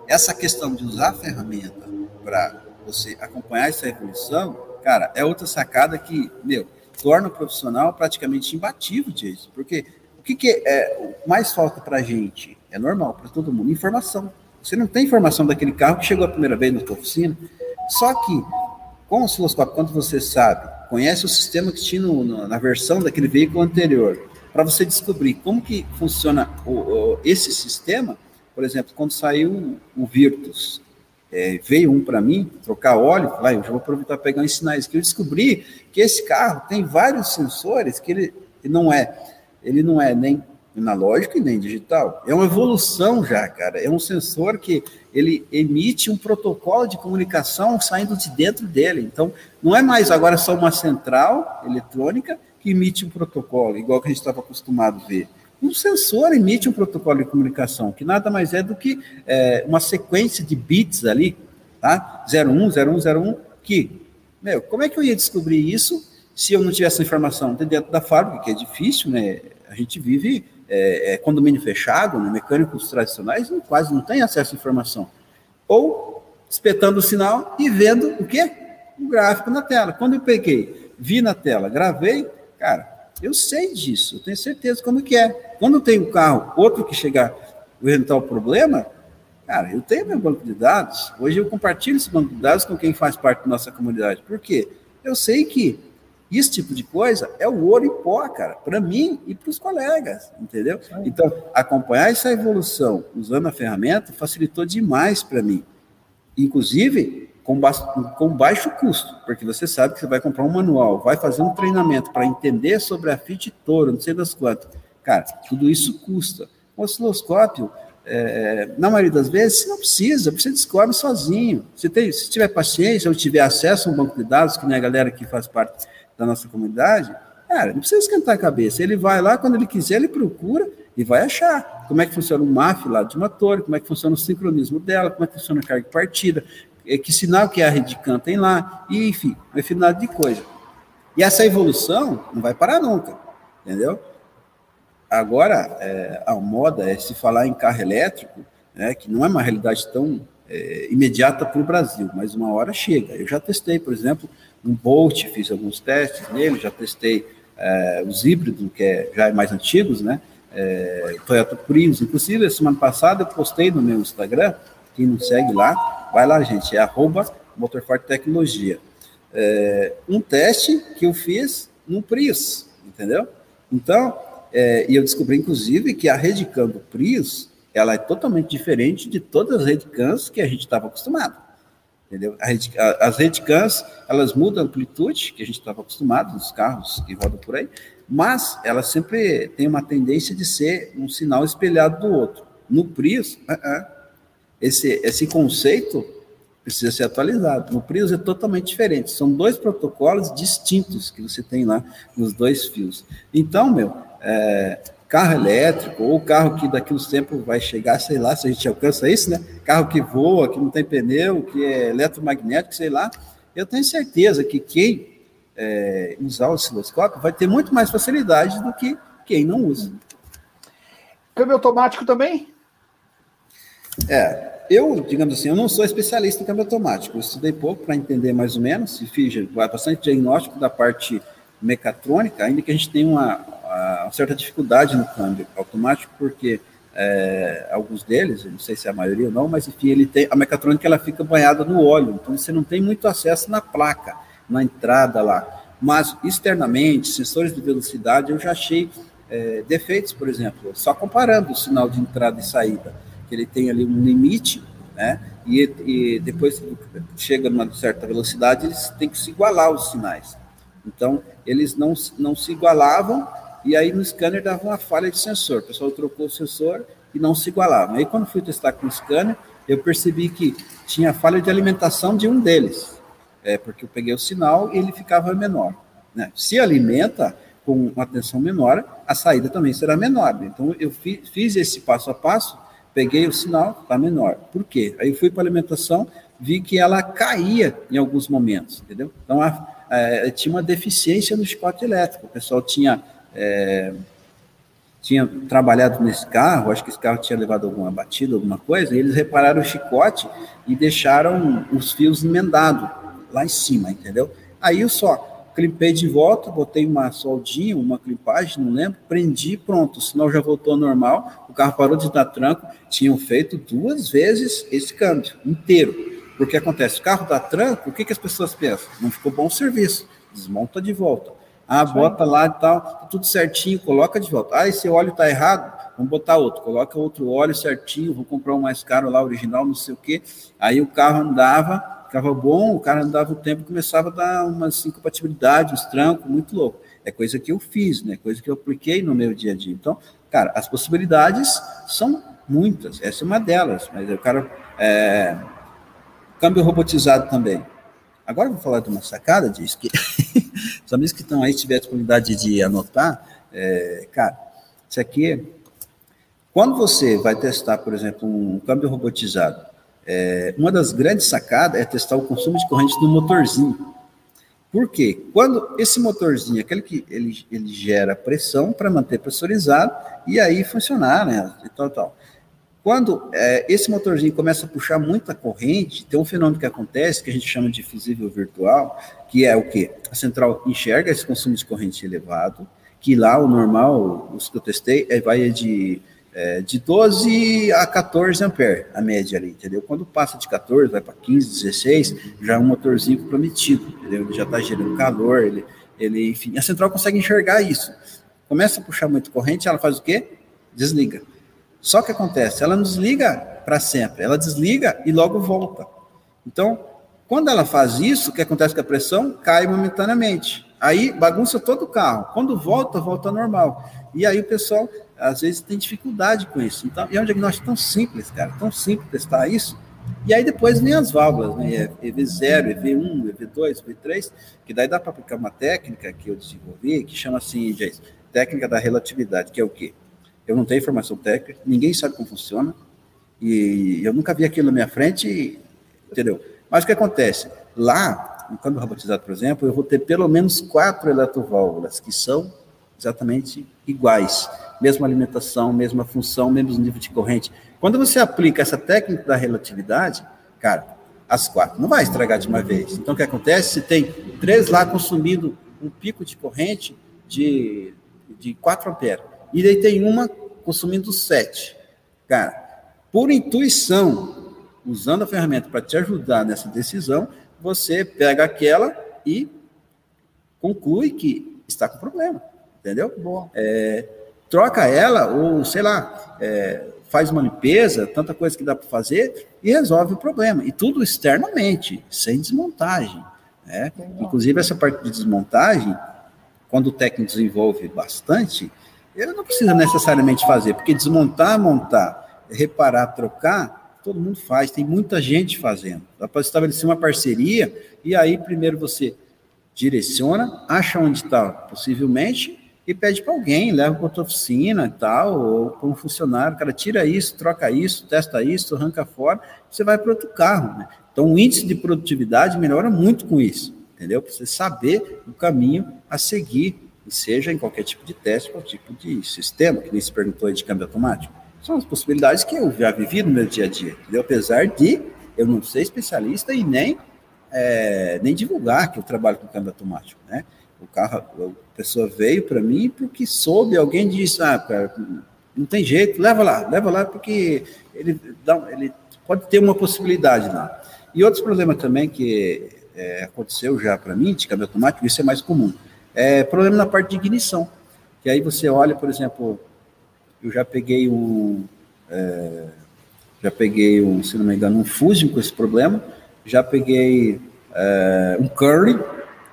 Essa questão de usar a ferramenta para você acompanhar essa evolução, cara, é outra sacada que, meu, torna o profissional praticamente imbatível disso, porque o que, que é, mais falta para a gente? É normal para todo mundo, informação. Você não tem informação daquele carro que chegou a primeira vez na sua oficina, só que com o osciloscópio, quando você sabe, conhece o sistema que tinha no, na versão daquele veículo anterior, para você descobrir como que funciona o, o, esse sistema, por exemplo, quando saiu o Virtus, é, veio um para mim, trocar óleo, vai, eu já vou aproveitar para pegar uns sinais, que eu descobri que esse carro tem vários sensores que ele, ele não é, ele não é nem analógico e nem digital. É uma evolução já, cara. É um sensor que ele emite um protocolo de comunicação saindo de dentro dele. Então, não é mais agora só uma central eletrônica que emite um protocolo, igual que a gente estava acostumado a ver. Um sensor emite um protocolo de comunicação, que nada mais é do que é, uma sequência de bits ali, tá? 01, 01, 01, que, meu, como é que eu ia descobrir isso se eu não tivesse informação de dentro da fábrica, que é difícil, né? A gente vive é, é, condomínio fechado, né, mecânicos tradicionais, quase não tem acesso à informação. Ou espetando o sinal e vendo o quê? O gráfico na tela. Quando eu peguei, vi na tela, gravei, cara, eu sei disso, eu tenho certeza como que é. Quando tem um carro, outro que chegar orientar o problema, cara, eu tenho meu banco de dados. Hoje eu compartilho esse banco de dados com quem faz parte da nossa comunidade. Por quê? Eu sei que esse tipo de coisa é o ouro em pó, cara, para mim e para os colegas, entendeu? Então, acompanhar essa evolução usando a ferramenta facilitou demais para mim. Inclusive, com, ba com baixo custo, porque você sabe que você vai comprar um manual, vai fazer um treinamento para entender sobre a Fit Toro, não sei das quantas. Cara, tudo isso custa. O osciloscópio, é, na maioria das vezes, você não precisa, você descobre sozinho. Você tem, se tiver paciência ou tiver acesso a um banco de dados, que nem a galera que faz parte da nossa comunidade, cara, não precisa esquentar a cabeça. Ele vai lá, quando ele quiser, ele procura e vai achar como é que funciona o MAF lá de uma torre, como é que funciona o sincronismo dela, como é que funciona a carga de partida, é, que sinal que a Redcam tem lá, e enfim, uma infinidade de coisa. E essa evolução não vai parar nunca, entendeu? Agora, é, a moda é se falar em carro elétrico, né, que não é uma realidade tão é, imediata para o Brasil, mas uma hora chega. Eu já testei, por exemplo, um Bolt, fiz alguns testes nele, já testei é, os híbridos, que é, já é mais antigos, né? É, Toyota Prius. Inclusive, semana passada eu postei no meu Instagram, quem não segue lá, vai lá, gente, é arroba Tecnologia. É, um teste que eu fiz no Prius, entendeu? Então, é, e eu descobri, inclusive, que a rede CAN do Prius, ela é totalmente diferente de todas as redes CANs que a gente estava acostumado. Entendeu? Rede, a, as redes CANs, elas mudam a amplitude, que a gente estava acostumado nos carros que rodam por aí, mas ela sempre tem uma tendência de ser um sinal espelhado do outro. No Prius, uh -uh. Esse, esse conceito precisa ser atualizado. No Prius é totalmente diferente. São dois protocolos distintos que você tem lá nos dois fios. Então, meu, é, carro elétrico, ou carro que daqui uns tempos vai chegar, sei lá, se a gente alcança isso, né? Carro que voa, que não tem pneu, que é eletromagnético, sei lá. Eu tenho certeza que quem é, usar o osciloscópio vai ter muito mais facilidade do que quem não usa. Câmbio automático também? É, eu, digamos assim, eu não sou especialista em câmbio automático. Eu estudei pouco para entender mais ou menos, e fiz bastante diagnóstico da parte mecatrônica, ainda que a gente tenha uma, uma certa dificuldade no câmbio automático, porque é, alguns deles, não sei se é a maioria ou não, mas enfim, ele tem a mecatrônica ela fica banhada no óleo, então você não tem muito acesso na placa, na entrada lá. Mas externamente, sensores de velocidade, eu já achei é, defeitos, por exemplo, só comparando o sinal de entrada e saída que ele tem ali um limite, né? E, e depois chega numa certa velocidade, eles têm que se igualar os sinais. Então, eles não, não se igualavam, e aí no scanner dava uma falha de sensor. O pessoal trocou o sensor e não se igualava. Aí, quando fui testar com o scanner, eu percebi que tinha falha de alimentação de um deles, é, porque eu peguei o sinal e ele ficava menor. Né? Se alimenta com uma tensão menor, a saída também será menor. Então, eu fi, fiz esse passo a passo peguei o sinal, está menor. Por quê? Aí fui para a alimentação, vi que ela caía em alguns momentos, entendeu? Então, a, a, tinha uma deficiência no chicote elétrico. O pessoal tinha, é, tinha trabalhado nesse carro, acho que esse carro tinha levado alguma batida, alguma coisa, e eles repararam o chicote e deixaram os fios emendados lá em cima, entendeu? Aí eu só clipei de volta, botei uma soldinha, uma clipagem, não lembro, prendi, pronto, o sinal já voltou ao normal, o carro parou de dar tranco, tinham feito duas vezes esse câmbio inteiro. Porque acontece, o carro dá tranco, o que, que as pessoas pensam? Não ficou bom o serviço, desmonta de volta. Ah, bota lá e tal, tá tudo certinho, coloca de volta. Ah, esse óleo tá errado, vamos botar outro, coloca outro óleo certinho, vou comprar um mais caro lá, original, não sei o quê. Aí o carro andava, ficava bom, o cara andava o tempo começava a dar umas incompatibilidades, uns trancos, muito louco. É coisa que eu fiz, né? Coisa que eu apliquei no meu dia a dia. Então, cara, as possibilidades são muitas. Essa é uma delas. Mas o cara. É... Câmbio robotizado também. Agora eu vou falar de uma sacada, diz que os amigos que estão aí, tiver disponibilidade de anotar, é, cara, isso aqui, quando você vai testar, por exemplo, um câmbio robotizado, é, uma das grandes sacadas é testar o consumo de corrente do motorzinho. Por quê? Quando esse motorzinho, aquele que ele, ele gera pressão para manter pressurizado e aí funcionar, né? E tal. Quando é, esse motorzinho começa a puxar muita corrente, tem um fenômeno que acontece que a gente chama de fusível virtual, que é o quê? A central enxerga esse consumo de corrente elevado, que lá o normal, os que eu testei, é, vai de é, de 12 a 14 amperes, a média ali, entendeu? Quando passa de 14, vai para 15, 16, já é um motorzinho comprometido, entendeu? Ele já está gerando calor, ele, ele, enfim, a central consegue enxergar isso. Começa a puxar muito corrente, ela faz o quê? Desliga. Só que acontece, ela não desliga para sempre, ela desliga e logo volta. Então, quando ela faz isso, o que acontece com a pressão? Cai momentaneamente. Aí bagunça todo o carro. Quando volta, volta normal. E aí o pessoal às vezes tem dificuldade com isso. Então, é um diagnóstico tão simples, cara, tão simples testar isso, E aí depois vem as válvulas, né? EV0, EV1, EV2, EV3, que daí dá para aplicar uma técnica que eu desenvolvi, que chama assim, Jason, técnica da relatividade, que é o quê? Eu não tenho informação técnica, ninguém sabe como funciona, e eu nunca vi aquilo na minha frente, entendeu? Mas o que acontece? Lá, câmbio robotizado, por exemplo, eu vou ter pelo menos quatro eletroválvulas, que são exatamente iguais. Mesma alimentação, mesma função, mesmo nível de corrente. Quando você aplica essa técnica da relatividade, cara, as quatro não vai estragar de uma vez. Então, o que acontece? Se tem três lá consumindo um pico de corrente de, de 4 amperes, e daí tem uma consumindo 7. Cara, por intuição, usando a ferramenta para te ajudar nessa decisão, você pega aquela e conclui que está com problema, entendeu? É, troca ela, ou sei lá, é, faz uma limpeza, tanta coisa que dá para fazer, e resolve o problema. E tudo externamente, sem desmontagem. Né? Inclusive, essa parte de desmontagem, quando o técnico desenvolve bastante, ele não precisa necessariamente fazer, porque desmontar, montar, reparar, trocar, todo mundo faz, tem muita gente fazendo. Dá para estabelecer uma parceria, e aí primeiro você direciona, acha onde está, possivelmente, e pede para alguém, leva para outra oficina e tal, ou para um funcionário, cara, tira isso, troca isso, testa isso, arranca fora, você vai para outro carro. Né? Então, o índice de produtividade melhora muito com isso, entendeu? Para você saber o caminho a seguir, seja em qualquer tipo de teste, qualquer tipo de sistema, que nem se perguntou aí de câmbio automático. São as possibilidades que eu já vivi no meu dia a dia, entendeu? Apesar de eu não ser especialista e nem, é, nem divulgar que eu trabalho com câmbio automático, né? O carro, a pessoa veio para mim porque soube, alguém disse, ah, cara, não tem jeito, leva lá, leva lá, porque ele, dá, ele pode ter uma possibilidade lá. E outros problemas também que é, aconteceu já para mim, de câmbio automático, isso é mais comum, é problema na parte de ignição, que aí você olha, por exemplo, eu já peguei um, é, já peguei um, se não me engano, um Fusion com esse problema, já peguei é, um Curry,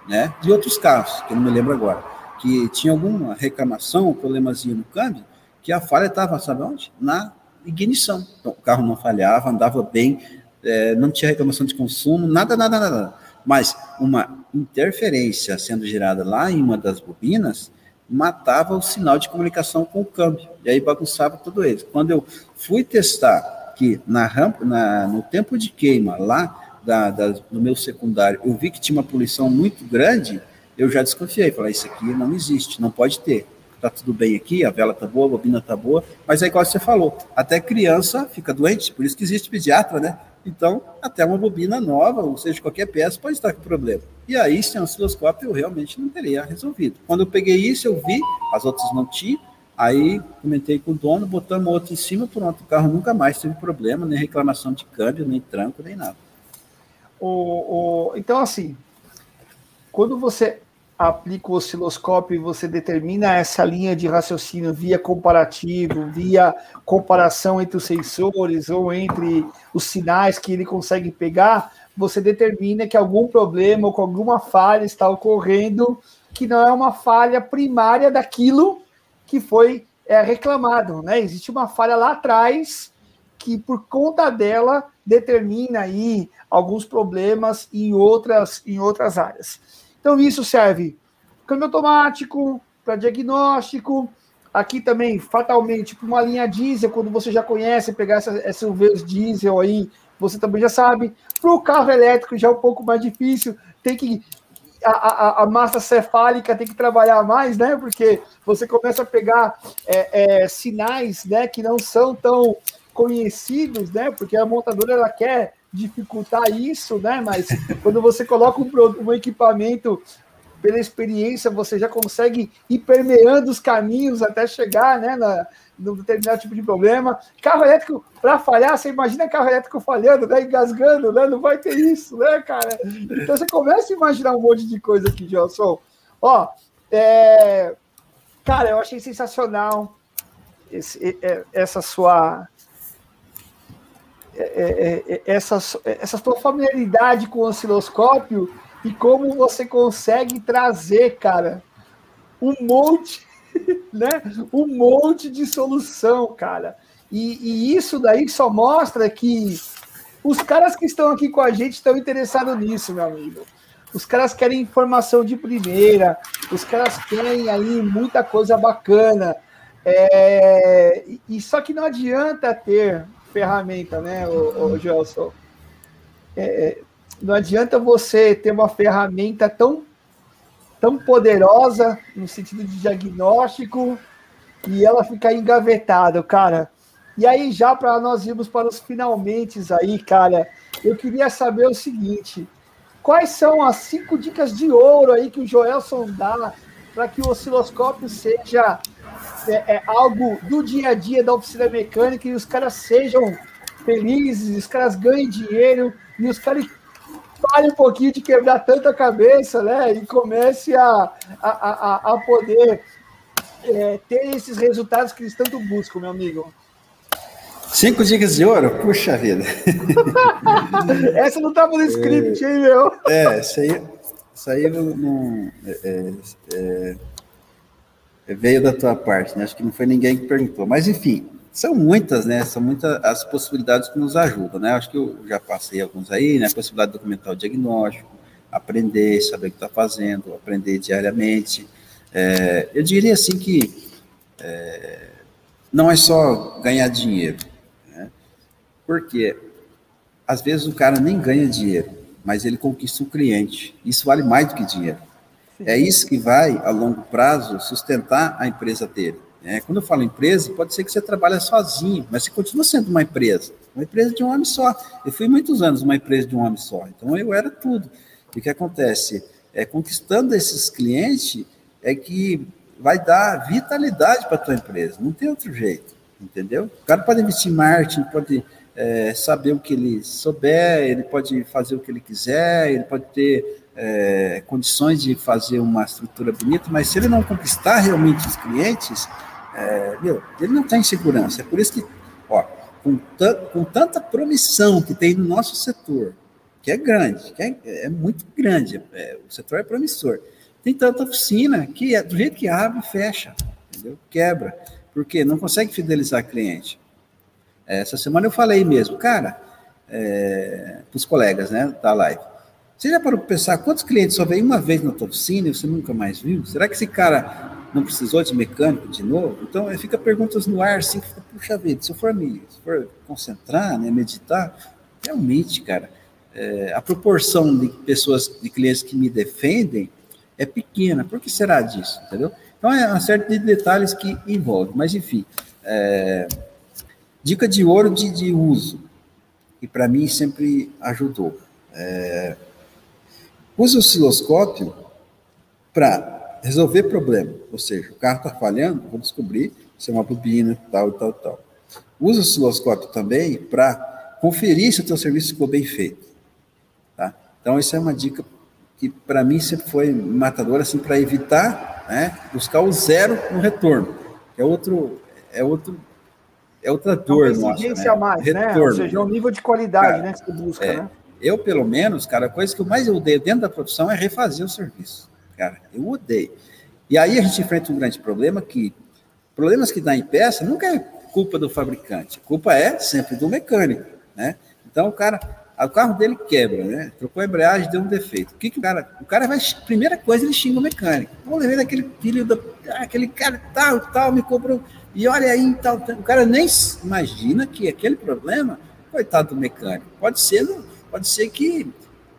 né, de outros carros, que eu não me lembro agora, que tinha alguma reclamação, problemazinho no câmbio, que a falha estava, sabe onde? Na ignição. Então, o carro não falhava, andava bem, é, não tinha reclamação de consumo, nada, nada, nada. Mas uma interferência sendo gerada lá em uma das bobinas matava o sinal de comunicação com o câmbio, e aí bagunçava tudo isso. Quando eu fui testar que na rampa, na, no tempo de queima lá da, da, no meu secundário, eu vi que tinha uma poluição muito grande, eu já desconfiei, falei, isso aqui não existe, não pode ter. Tá tudo bem aqui, a vela tá boa, a bobina tá boa, mas é igual você falou, até criança fica doente, por isso que existe pediatra, né? Então, até uma bobina nova, ou seja, qualquer peça, pode estar com problema. E aí, sem osciloscópio, eu realmente não teria resolvido. Quando eu peguei isso, eu vi, as outras não tinham, aí comentei com o dono, botamos outro em cima, pronto, o carro nunca mais teve problema, nem reclamação de câmbio, nem tranco, nem nada. O, o, então, assim, quando você aplica o osciloscópio e você determina essa linha de raciocínio via comparativo, via comparação entre os sensores ou entre os sinais que ele consegue pegar, você determina que algum problema ou que alguma falha está ocorrendo que não é uma falha primária daquilo que foi é, reclamado, né? Existe uma falha lá atrás que por conta dela determina aí alguns problemas em outras, em outras áreas. Então, isso serve câmbio automático, para diagnóstico, aqui também, fatalmente, para uma linha diesel, quando você já conhece, pegar essa SUVs diesel aí, você também já sabe. Para o carro elétrico já é um pouco mais difícil, tem que. A, a, a, massa cefálica tem que trabalhar mais, né? Porque você começa a pegar é, é, sinais né, que não são tão conhecidos, né? Porque a montadora ela quer dificultar isso, né? Mas quando você coloca um, um equipamento pela experiência, você já consegue ir permeando os caminhos até chegar, né? Na, determinado tipo de problema. Carro elétrico, para falhar, você imagina carro elétrico falhando, né? Engasgando, né? Não vai ter isso, né, cara? Então você começa a imaginar um monte de coisa aqui, Gelson. Ó, é... cara, eu achei sensacional esse, essa sua é, é, é, essa, essa sua familiaridade com o osciloscópio e como você consegue trazer, cara, um monte, né? Um monte de solução, cara. E, e isso daí só mostra que Os caras que estão aqui com a gente estão interessados nisso, meu amigo. Os caras querem informação de primeira, os caras querem aí muita coisa bacana. É, e só que não adianta ter ferramenta, né, o, o Gelson? É, não adianta você ter uma ferramenta tão, tão poderosa no sentido de diagnóstico e ela ficar engavetada, cara. E aí, já para nós irmos para os finalmente aí, cara, eu queria saber o seguinte: quais são as cinco dicas de ouro aí que o Joelson dá para que o osciloscópio seja é, é, algo do dia a dia da oficina mecânica e os caras sejam felizes, os caras ganhem dinheiro e os caras parem um pouquinho de quebrar tanta cabeça, né? E comece a, a, a, a poder é, ter esses resultados que eles tanto buscam, meu amigo. Cinco dicas de ouro? Puxa vida. Essa não estava no script, é, hein, meu? É, isso aí, isso aí não, não é, é, é, veio da tua parte, né? Acho que não foi ninguém que perguntou. Mas, enfim, são muitas, né? São muitas as possibilidades que nos ajudam, né? Acho que eu já passei alguns aí, né? A possibilidade de documentar o diagnóstico, aprender, saber o que está fazendo, aprender diariamente. É, eu diria assim que é, não é só ganhar dinheiro, né? porque às vezes o cara nem ganha dinheiro, mas ele conquista um cliente. Isso vale mais do que dinheiro. É isso que vai, a longo prazo, sustentar a empresa dele. É, quando eu falo empresa, pode ser que você trabalhe sozinho, mas você continua sendo uma empresa, uma empresa de um homem só. Eu fui muitos anos uma empresa de um homem só, então eu era tudo. E o que acontece? É, conquistando esses clientes é que vai dar vitalidade para a tua empresa, não tem outro jeito, entendeu? O cara pode investir em marketing, pode é, saber o que ele souber, ele pode fazer o que ele quiser, ele pode ter é, condições de fazer uma estrutura bonita, mas se ele não conquistar realmente os clientes, é, meu, ele não tem segurança. É por isso que, ó, com, com tanta promissão que tem no nosso setor, que é grande, que é, é muito grande, é, o setor é promissor, tem tanta oficina que, é, do jeito que abre, fecha, entendeu? quebra, porque não consegue fidelizar cliente. Essa semana eu falei mesmo, cara, é, para os colegas né, da live, você já parou para pensar quantos clientes só vem uma vez na tua oficina e você nunca mais viu? Será que esse cara não precisou de mecânico de novo? Então, fica perguntas no ar, assim, fica, puxa vida, se eu for me se for concentrar, né, meditar, realmente, cara, é, a proporção de pessoas, de clientes que me defendem é pequena. Por que será disso, entendeu? Então, é uma série de detalhes que envolve, mas, enfim, é, dica de ouro de, de uso, que para mim sempre ajudou. É, Use o osciloscópio para resolver problema, ou seja, o carro está falhando, vou descobrir se é uma bobina, tal, tal, tal. Use o osciloscópio também para conferir se o teu serviço ficou bem feito. Tá? Então, isso é uma dica que para mim sempre foi matadora, assim, para evitar, né, buscar o zero no retorno. É outro, é outro, é outra dor é uma exigência nossa, né? mais, retorno. né? Ou seja, é um nível de qualidade, Cara, né, que você busca, é, né? Eu, pelo menos, cara, a coisa que eu mais odeio dentro da profissão é refazer o serviço. Cara, eu odeio. E aí a gente enfrenta um grande problema que problemas que dá em peça nunca é culpa do fabricante, culpa é sempre do mecânico, né? Então o cara, o carro dele quebra, né? Trocou a embreagem, deu um defeito. O que, que o cara, o cara vai, primeira coisa ele xinga o mecânico. Vou levar aquele filho da, ah, aquele cara tal, tal, me cobrou. E olha aí, tal, tal. O cara nem imagina que aquele problema, coitado do mecânico, pode ser no, pode ser que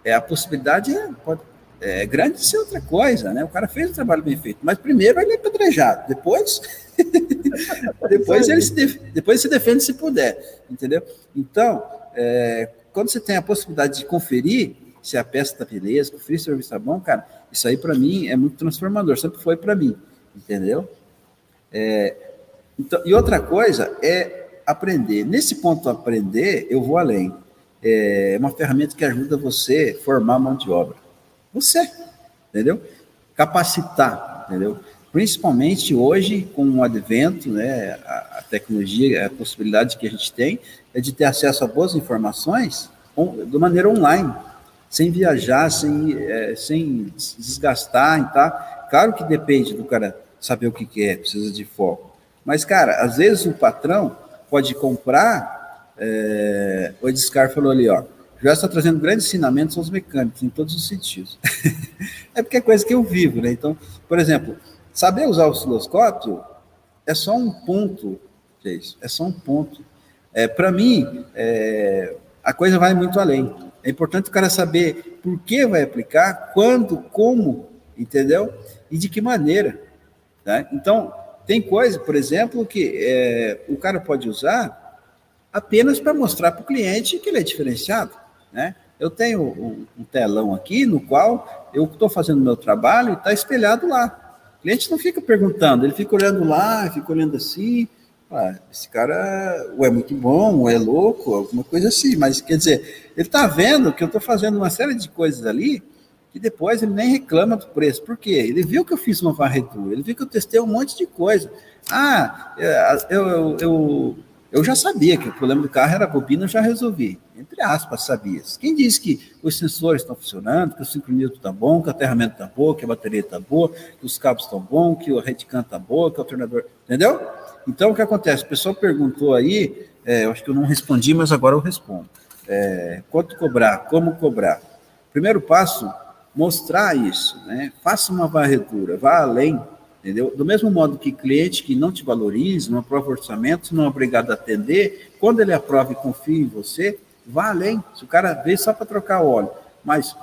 é, a possibilidade é, pode, é grande de ser outra coisa, né? O cara fez o trabalho bem feito, mas primeiro ele é apedrejado, depois depois ele se def, depois se defende se puder, entendeu? Então, é, quando você tem a possibilidade de conferir se a peça está beleza, conferir se o serviço está bom, cara, isso aí para mim é muito transformador, sempre foi para mim, entendeu? É, então, e outra coisa é aprender. Nesse ponto aprender, eu vou além é uma ferramenta que ajuda você a formar mão de obra. Você, entendeu? Capacitar, entendeu? Principalmente hoje, com o advento, né, a, a tecnologia, a possibilidade que a gente tem é de ter acesso a boas informações de maneira online, sem viajar, sem, é, sem desgastar tá. Claro que depende do cara saber o que, que é, precisa de foco. Mas, cara, às vezes o patrão pode comprar É, o Ediscar falou ali, ó. Já está trazendo grandes ensinamentos aos mecânicos, em todos os sentidos. é porque é coisa que eu vivo, né? Então, por exemplo, saber usar o osciloscópio é só um ponto, isso, é só um ponto. É, Para mim, é, a coisa vai muito além. É importante o cara saber por que vai aplicar, quando, como, entendeu? E de que maneira. Tá? Então, tem coisa, por exemplo, que é, o cara pode usar apenas para mostrar para o cliente que ele é diferenciado. Né? Eu tenho um, telão aqui no qual eu estou fazendo meu trabalho e está espelhado lá. O cliente não fica perguntando, ele fica olhando lá, fica olhando assim. Ah, esse cara ou é muito bom, ou é louco, alguma coisa assim. Mas quer dizer, ele está vendo que eu estou fazendo uma série de coisas ali que depois ele nem reclama do preço. Por quê? Ele viu que eu fiz uma varredura, ele viu que eu testei um monte de coisa. Ah, eu, eu, eu eu já sabia que o problema do carro era a bobina, eu já resolvi. Entre aspas, sabia. Quem disse que os sensores estão funcionando, que o sincronismo está bom, que o aterramento está bom, que a bateria está boa, que os cabos estão bons, que o reticant está bom, que o alternador. Entendeu? Então, o que acontece? O pessoal perguntou aí, é, eu acho que eu não respondi, mas agora eu respondo. É, quanto cobrar? Como cobrar? Primeiro passo, mostrar isso. Né? Faça uma varredura, vá além entendeu? Do mesmo modo que cliente que não te valoriza, não aprova orçamento, não é obrigado a atender, quando ele aprova e confia em você, vá além. Se o cara veio só para trocar óleo, mas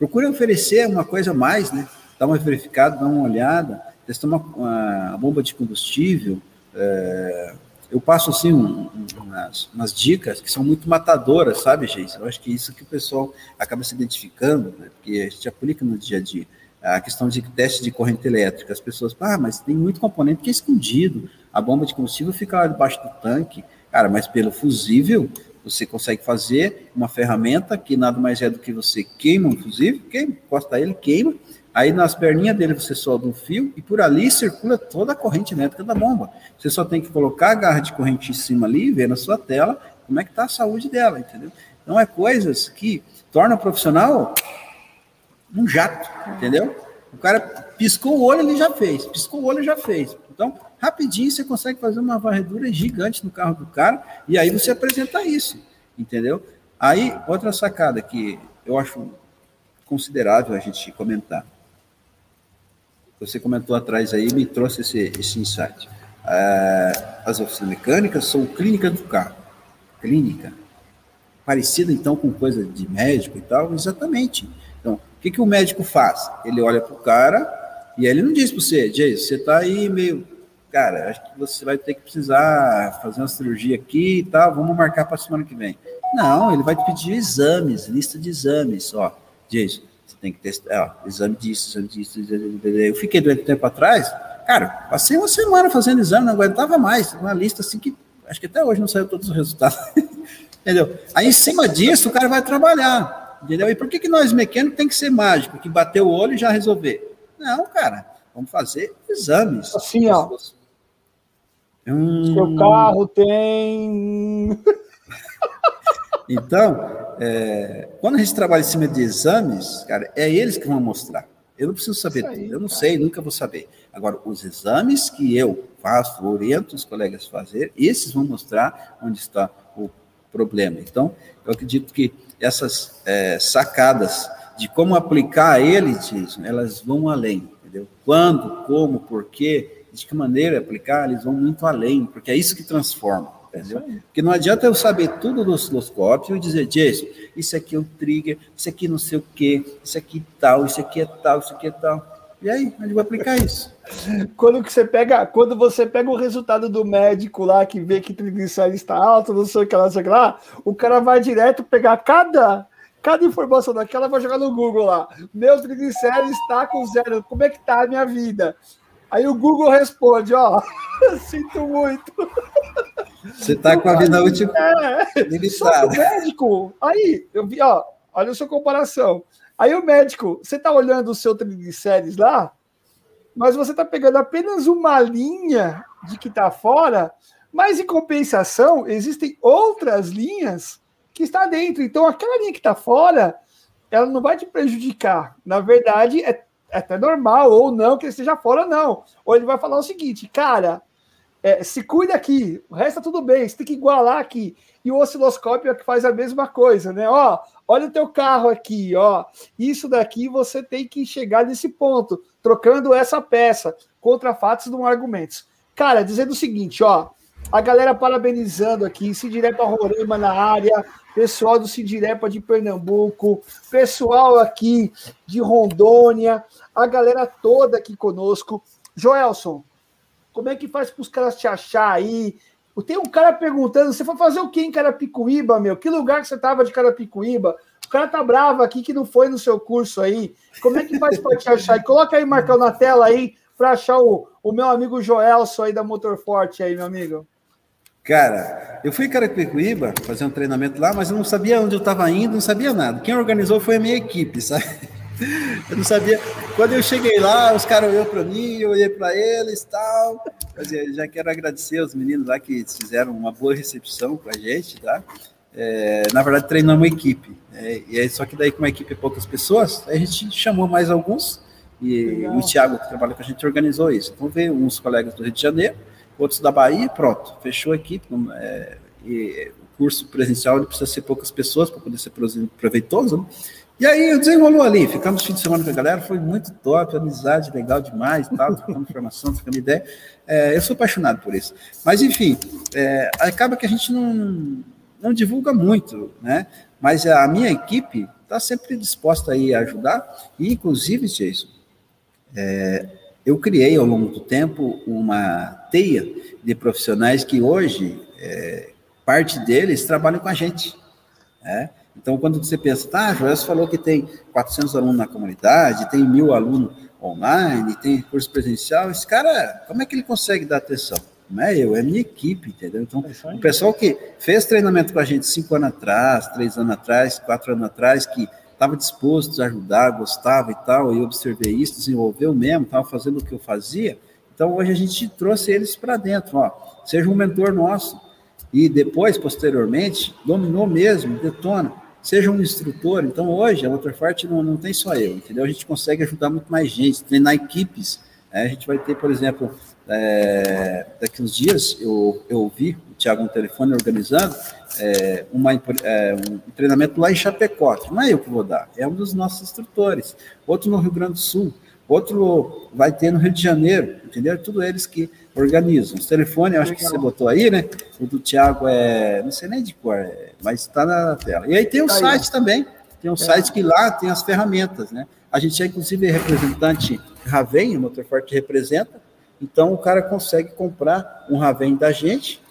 procure oferecer uma coisa a mais, né? Dá uma verificada, dá uma olhada, testar uma, uma bomba de combustível. É, eu passo assim um, umas, umas, dicas que são muito matadoras, sabe, gente? Eu acho que isso que o pessoal acaba se identificando, né? porque a gente aplica no dia a dia a questão de teste de corrente elétrica. As pessoas, ah, mas tem muito componente que é escondido. A bomba de combustível fica lá debaixo do tanque. Cara, mas pelo fusível, você consegue fazer uma ferramenta que nada mais é do que você queima um fusível, queima, encosta ele, queima, aí nas perninhas dele você solta um fio e por ali circula toda a corrente elétrica da bomba. Você só tem que colocar a garra de corrente em cima ali e ver na sua tela como é que está a saúde dela, entendeu? Então é coisas que tornam o profissional um jato, entendeu? O cara piscou o olho, ele já fez. Piscou o olho, já fez. Então, rapidinho você consegue fazer uma varredura gigante no carro do cara e aí você apresenta isso, entendeu? Aí, outra sacada que eu acho considerável a gente comentar. Você comentou atrás aí, me trouxe esse, esse insight. É, as oficinas mecânicas são clínica do carro. Clínica. Parecida, então, com coisa de médico e tal? Exatamente que, que o médico faz? Ele olha para o cara e ele não diz para você, Jason, você está aí meio. Cara, acho que você vai ter que precisar fazer uma cirurgia aqui e tal, vamos marcar para semana que vem. Não, ele vai te pedir exames, lista de exames. Ó, Jason, você tem que testar, ó, exame disso, exame disso. Exame disso. Eu fiquei doente tempo atrás, cara, passei uma semana fazendo exame, não aguentava mais. Uma lista assim que acho que até hoje não saiu todos os resultados. Entendeu? Aí, em cima disso, o cara vai trabalhar. Entendeu? E por que, que nós mecânicos tem que ser mágico, que bater o olho e já resolver? Não, cara, vamos fazer exames. Assim, ó. Hum... Seu carro tem. então, é, quando a gente trabalha em cima de exames, cara, é eles que vão mostrar. Eu não preciso saber aí, tudo, eu não cara. sei, nunca vou saber. Agora, os exames que eu faço, oriento os colegas a fazer, esses vão mostrar onde está o problema. Então, eu acredito que essas é, sacadas de como aplicar ele, elas vão além, entendeu? Quando, como, porquê, de que maneira aplicar, eles vão muito além, porque é isso que transforma, entendeu? Porque não adianta eu saber tudo do osciloscópio e dizer, Jason, isso aqui é o trigger, isso aqui não sei o quê, isso aqui tal, isso aqui é tal, isso aqui é tal. E aí, onde vai aplicar isso? Quando que você pega, quando você pega o resultado do médico lá que vê que triglicérides está alto, não sei o que lá, não sei o que lá, o cara vai direto pegar cada cada informação daquela vai jogar no Google lá. Meu triglicérides está com zero. Como é que tá a minha vida? Aí o Google responde, ó, sinto muito. Você tá com a vida útil é, limitada. médico, aí, eu vi, ó, olha a sua comparação. Aí o médico, você tá olhando o seu triglicérides lá, mas você está pegando apenas uma linha de que está fora, mas em compensação, existem outras linhas que está dentro. Então, aquela linha que está fora, ela não vai te prejudicar. Na verdade, é, é até normal, ou não, que ele esteja fora, não. Ou ele vai falar o seguinte, cara, é, se cuida aqui, o resto tá tudo bem, você tem que igualar aqui. E o osciloscópio é que faz a mesma coisa, né? Ó, olha o teu carro aqui, ó. Isso daqui você tem que chegar nesse ponto, trocando essa peça contra fatos não argumentos. Cara, dizendo o seguinte, ó, a galera parabenizando aqui, Sindirepa Roraima na área, pessoal do Sindirepa de Pernambuco, pessoal aqui de Rondônia, a galera toda aqui conosco. Joelson, como é que faz para os caras te achar aí? Tem um cara perguntando: você foi fazer o que em Carapicuíba, meu? Que lugar que você estava de Carapicuíba? O cara tá bravo aqui que não foi no seu curso aí. Como é que faz para te achar? E coloca aí, Marcão, na tela aí, para achar o, o meu amigo Joelson aí da Motor Forte aí, meu amigo. Cara, eu fui em Carapicuíba fazer um treinamento lá, mas eu não sabia onde eu estava indo, não sabia nada. Quem organizou foi a minha equipe, sabe? Eu não sabia. Quando eu cheguei lá, os caras olharam para mim, eu olhei para eles tal. Mas já quero agradecer aos meninos lá que fizeram uma boa recepção com a gente, tá? É, na verdade, treinamos uma equipe. É, e aí, só que daí, com uma equipe de poucas pessoas, a gente chamou mais alguns. E Legal. o Thiago, que trabalha com a gente, organizou isso. Então, veio uns colegas do Rio de Janeiro, outros da Bahia, pronto, fechou a equipe. É, e o curso presencial ele precisa ser poucas pessoas para poder ser proveitoso, né? E aí desenrolou ali, ficamos fim de semana com a galera, foi muito top, amizade legal demais, tal, trocando informação, trocando ideia. É, eu sou apaixonado por isso. Mas enfim, é, acaba que a gente não, não divulga muito, né? Mas a minha equipe está sempre disposta aí a ajudar, e inclusive, Jason, é, eu criei ao longo do tempo uma teia de profissionais que hoje, é, parte deles trabalham com a gente, né? Então, quando você pensa, tá, Joelson falou que tem 400 alunos na comunidade, tem mil alunos online, tem curso presencial, esse cara, como é que ele consegue dar atenção? Não é eu, é minha equipe, entendeu? Então, é o pessoal que fez treinamento com a gente cinco anos atrás, três anos atrás, quatro anos atrás, que estava disposto a ajudar, gostava e tal, e observei isso, desenvolveu mesmo, estava fazendo o que eu fazia, então hoje a gente trouxe eles para dentro, ó, seja um mentor nosso, e depois, posteriormente, dominou mesmo, detona seja um instrutor. Então, hoje, a Motorforte não, não tem só eu, entendeu? A gente consegue ajudar muito mais gente, treinar equipes. Né? A gente vai ter, por exemplo, é, daqui uns dias, eu, eu vi o Thiago no telefone organizando é, uma, é, um treinamento lá em Chapecó. Não é eu que vou dar, é um dos nossos instrutores. Outro no Rio Grande do Sul, outro vai ter no Rio de Janeiro, entendeu? Tudo eles que organizam. Os telefones, acho que você botou aí, né? O do Thiago é, não sei nem de cor, é, mas está na tela. E aí tem o tá site aí. também, tem um é. site que lá tem as ferramentas, né? A gente é, inclusive, representante Raven, o Motorforte representa, então o cara consegue comprar um Raven da gente,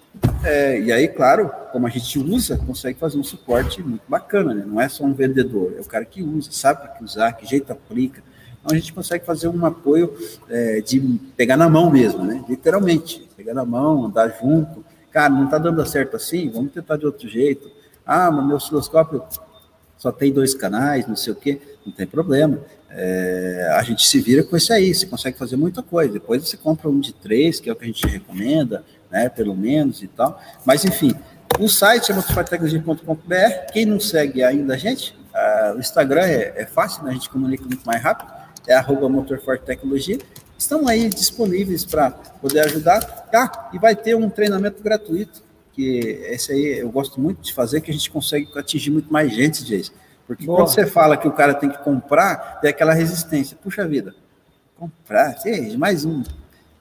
é, e aí, claro, como a gente usa, consegue fazer um suporte muito bacana, né? Não é só um vendedor, é o cara que usa, sabe para que usar, que jeito aplica, então a gente consegue fazer um apoio é, de pegar na mão mesmo, né? Literalmente, pegar na mão, andar junto. Cara, não está dando certo assim, vamos tentar de outro jeito. Ah, mas meu osciloscópio só tem dois canais, não sei o quê, não tem problema. É, a gente se vira com isso aí, você consegue fazer muita coisa. Depois você compra um de três, que é o que a gente recomenda, né? Pelo menos e tal. Mas enfim, o site é motofartecnologia.com.br. Quem não segue ainda a gente, uh, o Instagram é, é fácil, né? a gente comunica muito mais rápido é arroba Motorforte Tecnologia. Estão aí disponíveis para poder ajudar. Ah, e vai ter um treinamento gratuito, que esse aí eu gosto muito de fazer, que a gente consegue atingir muito mais gente, Jason. Porque Boa. quando você fala que o cara tem que comprar, tem aquela resistência. Puxa vida, comprar, mais um.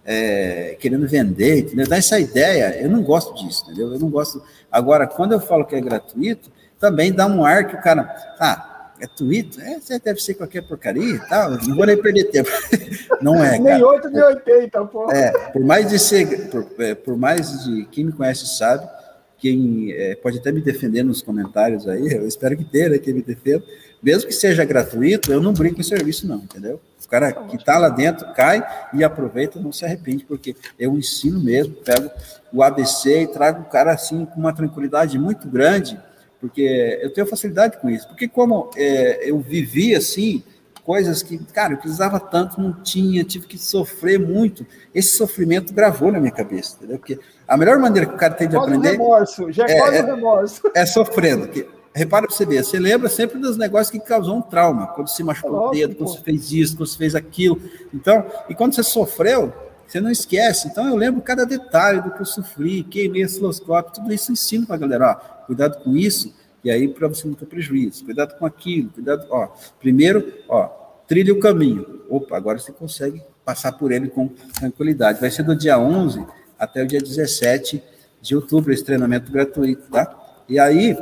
É, querendo vender, entendeu? Dá essa ideia, eu não gosto disso, entendeu? Eu não gosto. Agora, quando eu falo que é gratuito, também dá um ar que o cara, ah, é Twitter, é, deve ser qualquer porcaria e tal, não vou nem perder tempo. Não é, cara. Nem 8, nem 80, pô. É, por mais de ser, por, é, por mais de, quem me conhece sabe, quem é, pode até me defender nos comentários aí, eu espero que tenha, né, quem me defenda, mesmo que seja gratuito, eu não brinco em serviço não, entendeu? O cara que está lá dentro cai e aproveita, não se arrepende, porque eu ensino mesmo, pego o ABC e trago o cara assim com uma tranquilidade muito grande, porque eu tenho facilidade com isso. Porque como é, eu vivi assim, coisas que, cara, eu precisava tanto, não tinha, tive que sofrer muito. Esse sofrimento gravou na minha cabeça, entendeu? Porque a melhor maneira que o cara tem de quase aprender. remorso, já é, quase é, remorso. É sofrendo. Que, repara para você ver, você lembra sempre dos negócios que causou um trauma, quando você machucou é o dedo, quando você fez isso, quando você fez aquilo. Então, e quando você sofreu, Você não esquece. Então eu lembro cada detalhe do que eu sofri, queimei osciloscópio, tudo isso eu ensino para a galera. Ó, cuidado com isso, e aí para você não ter prejuízo. Cuidado com aquilo, cuidado. Ó, primeiro, ó, trilhe o caminho. Opa, agora você consegue passar por ele com tranquilidade. Vai ser do dia 11 até o dia 17 de outubro esse treinamento gratuito, tá? E aí,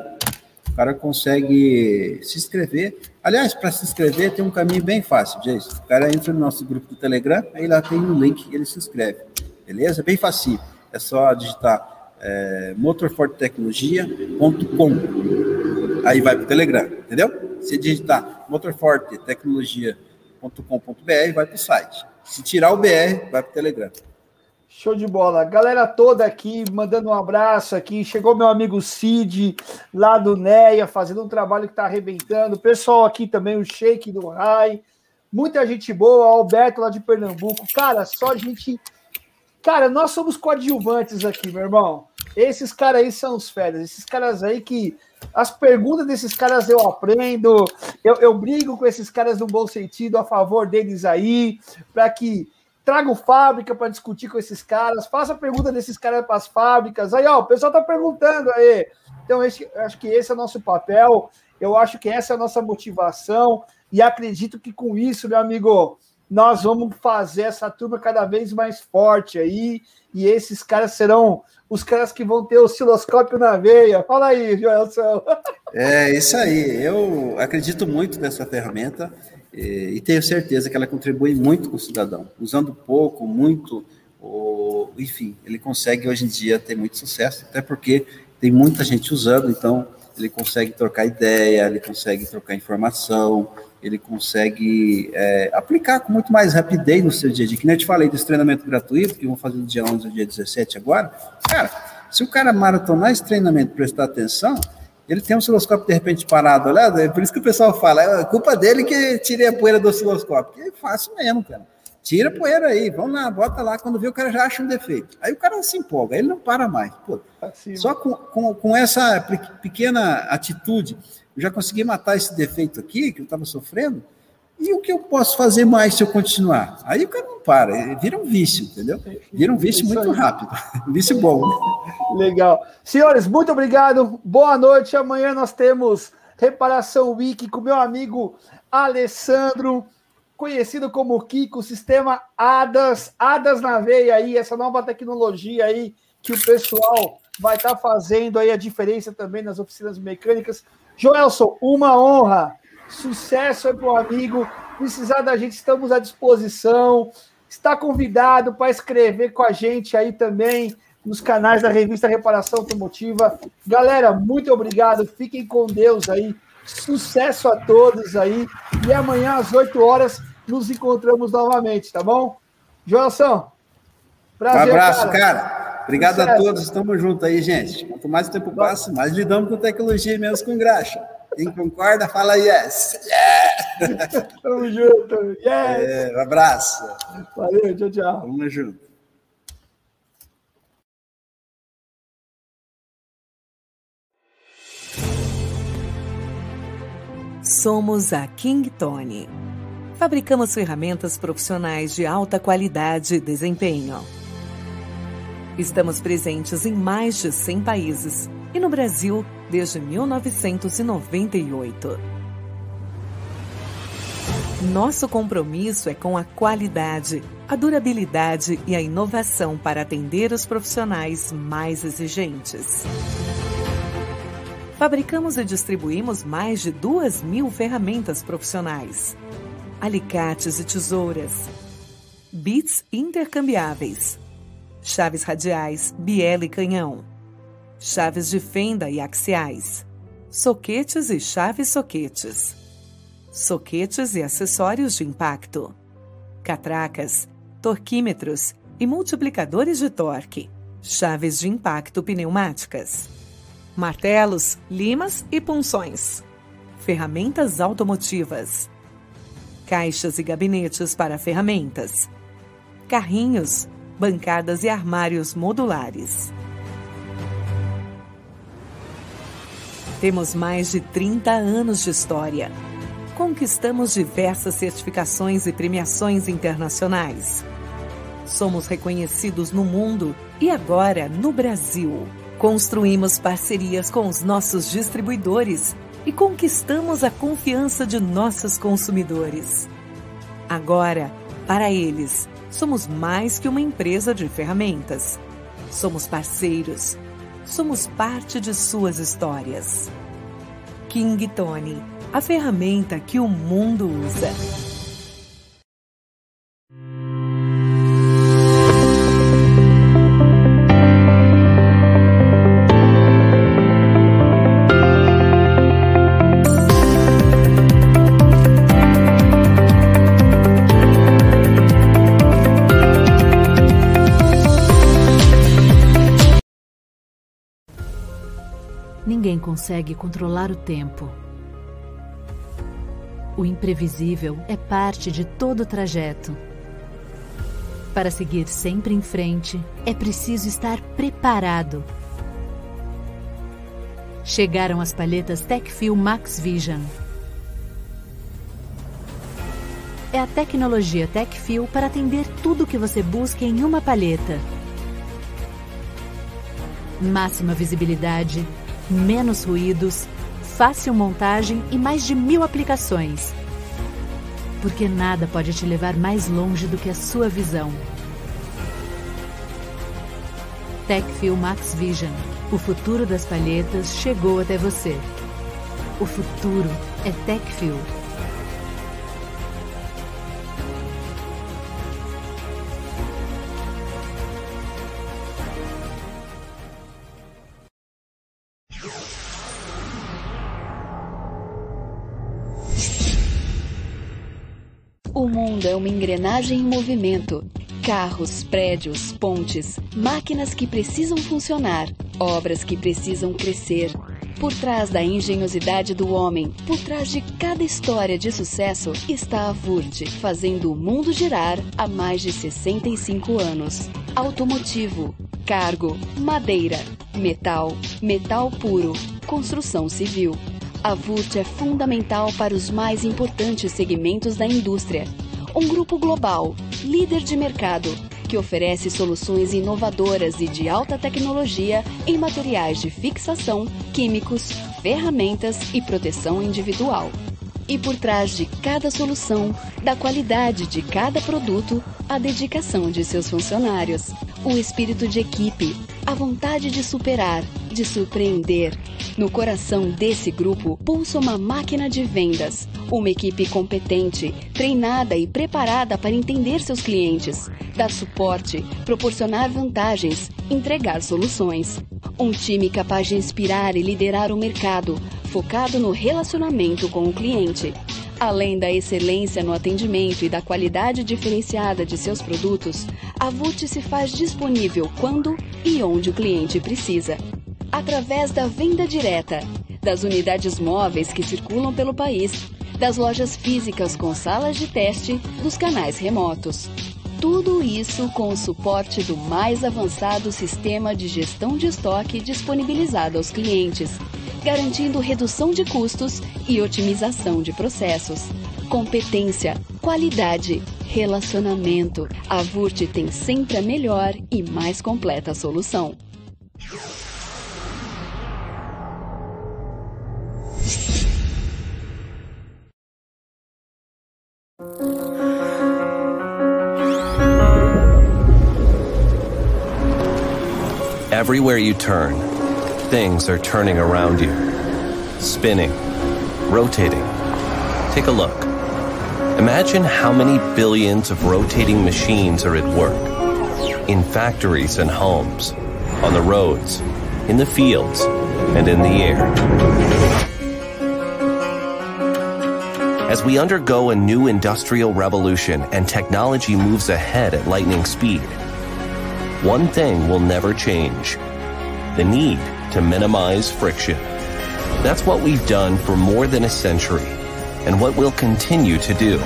cara consegue se inscrever. Aliás, para se inscrever tem um caminho bem fácil. O cara entra no nosso grupo do Telegram, aí lá tem um link ele se inscreve. Beleza? Bem fácil. É só digitar é, motorfortetecnologia.com. Aí vai para o Telegram, entendeu? Se digitar motorfortetecnologia.com.br, vai para o site. Se tirar o BR, vai para o Telegram. Show de bola. Galera toda aqui, mandando um abraço aqui. Chegou meu amigo Cid, lá do NEA, fazendo um trabalho que está arrebentando. Pessoal aqui também, o Shake do Rai. Muita gente boa, Alberto lá de Pernambuco. Cara, só gente. Cara, nós somos coadjuvantes aqui, meu irmão. Esses caras aí são os férias. Esses caras aí que. As perguntas desses caras eu aprendo. Eu, eu brigo com esses caras no bom sentido, a favor deles aí, para que trago fábrica para discutir com esses caras, faça pergunta desses caras para as fábricas. Aí, ó, o pessoal está perguntando aí. Então, esse, acho que esse é o nosso papel, eu acho que essa é a nossa motivação, e acredito que com isso, meu amigo, nós vamos fazer essa turma cada vez mais forte aí, e esses caras serão os caras que vão ter osciloscópio na veia. Fala aí, Joelson. É isso aí. Eu acredito muito nessa ferramenta. É, e tenho certeza que ela contribui muito com o cidadão, usando pouco, muito, ou, enfim, ele consegue hoje em dia ter muito sucesso, até porque tem muita gente usando, então ele consegue trocar ideia, ele consegue trocar informação, ele consegue é, aplicar com muito mais rapidez no seu dia a dia. Que nem eu te falei desse treinamento gratuito, que vou fazer do dia 11 ao dia 17 agora. Cara, se o cara maratonar esse treinamento prestar atenção, ele tem um osciloscópio de repente parado, olha, é por isso que o pessoal fala, é culpa dele que tirei a poeira do osciloscópio. Que é fácil mesmo, cara. Tira a poeira aí, vamos lá, bota lá, quando vê o cara já acha um defeito. Aí o cara se empolga, ele não para mais. Pô, só com, com, com essa pequena atitude, eu já consegui matar esse defeito aqui, que eu estava sofrendo, e o que eu posso fazer mais se eu continuar? Aí o cara não para, vira um vício, entendeu? Vira um vício muito rápido, um vício bom. Legal. Senhores, muito obrigado, boa noite. Amanhã nós temos Reparação Week com meu amigo Alessandro, conhecido como Kiko, sistema ADAS, ADAS na veia aí, essa nova tecnologia aí que o pessoal vai estar tá fazendo aí a diferença também nas oficinas mecânicas. Joelson, uma honra Sucesso aí para o amigo. Precisar da gente, estamos à disposição. Está convidado para escrever com a gente aí também nos canais da revista Reparação Automotiva. Galera, muito obrigado. Fiquem com Deus aí. Sucesso a todos aí. E amanhã às 8 horas nos encontramos novamente, tá bom? Joelson, prazer. Um abraço, cara. cara. Obrigado Sucesso. a todos. Estamos juntos aí, gente. Quanto mais o tempo passa, mais lidamos com tecnologia e menos com graxa. Quem concorda, fala yes. Yeah! Tamo junto. Yes! É, um abraço. Valeu, tchau, tchau. Tamo junto. Somos a King Tony. Fabricamos ferramentas profissionais de alta qualidade e desempenho. Estamos presentes em mais de 100 países e no Brasil desde 1998. Nosso compromisso é com a qualidade, a durabilidade e a inovação para atender os profissionais mais exigentes. Fabricamos e distribuímos mais de duas mil ferramentas profissionais, alicates e tesouras, bits intercambiáveis, chaves radiais, biela e canhão chaves de fenda e axiais, soquetes e chaves soquetes, soquetes e acessórios de impacto, catracas, torquímetros e multiplicadores de torque, chaves de impacto pneumáticas, martelos, limas e punções, ferramentas automotivas, caixas e gabinetes para ferramentas, carrinhos, bancadas e armários modulares. Temos mais de 30 anos de história. Conquistamos diversas certificações e premiações internacionais. Somos reconhecidos no mundo e agora no Brasil. Construímos parcerias com os nossos distribuidores e conquistamos a confiança de nossos consumidores. Agora, para eles, somos mais que uma empresa de ferramentas. Somos parceiros. Somos parte de suas histórias. King Tony, a ferramenta que o mundo usa. Ninguém consegue controlar o tempo. O imprevisível é parte de todo o trajeto. Para seguir sempre em frente, é preciso estar preparado. Chegaram as palhetas TechFil Max Vision. É a tecnologia TechFil para atender tudo o que você busca em uma palheta. Máxima visibilidade, menos ruídos, fácil montagem e mais de mil aplicações. Porque nada pode te levar mais longe do que a sua visão. TechFil Max Vision. O futuro das palhetas chegou até você. O futuro é TechFil. Uma engrenagem em movimento. Carros, prédios, pontes, máquinas que precisam funcionar, obras que precisam crescer. Por trás da engenhosidade do homem, por trás de cada história de sucesso, está a Vurt, fazendo o mundo girar há mais de 65 anos. Automotivo, cargo, madeira, metal, metal puro, construção civil. A Vurt é fundamental para os mais importantes segmentos da indústria. Um grupo global, líder de mercado, que oferece soluções inovadoras e de alta tecnologia em materiais de fixação, químicos, ferramentas e proteção individual. E por trás de cada solução, da qualidade de cada produto, a dedicação de seus funcionários, o espírito de equipe, a vontade de superar, de surpreender. No coração desse grupo pulsa uma máquina de vendas, uma equipe competente, treinada e preparada para entender seus clientes, dar suporte, proporcionar vantagens, entregar soluções. Um time capaz de inspirar e liderar o mercado, focado no relacionamento com o cliente. Além da excelência no atendimento e da qualidade diferenciada de seus produtos, a VUT se faz disponível quando e onde o cliente precisa. Através da venda direta, das unidades móveis que circulam pelo país, das lojas físicas com salas de teste, dos canais remotos. Tudo isso com o suporte do mais avançado sistema de gestão de estoque disponibilizado aos clientes, garantindo redução de custos e otimização de processos. Competência, qualidade, relacionamento. A VURT tem sempre a melhor e mais completa solução. Everywhere you turn, things are turning around you, spinning, rotating. Take a look. Imagine how many billions of rotating machines are at work in factories and homes, on the roads, in the fields, and in the air. As we undergo a new industrial revolution and technology moves ahead at lightning speed, one thing will never change the need to minimize friction. That's what we've done for more than a century and what we'll continue to do.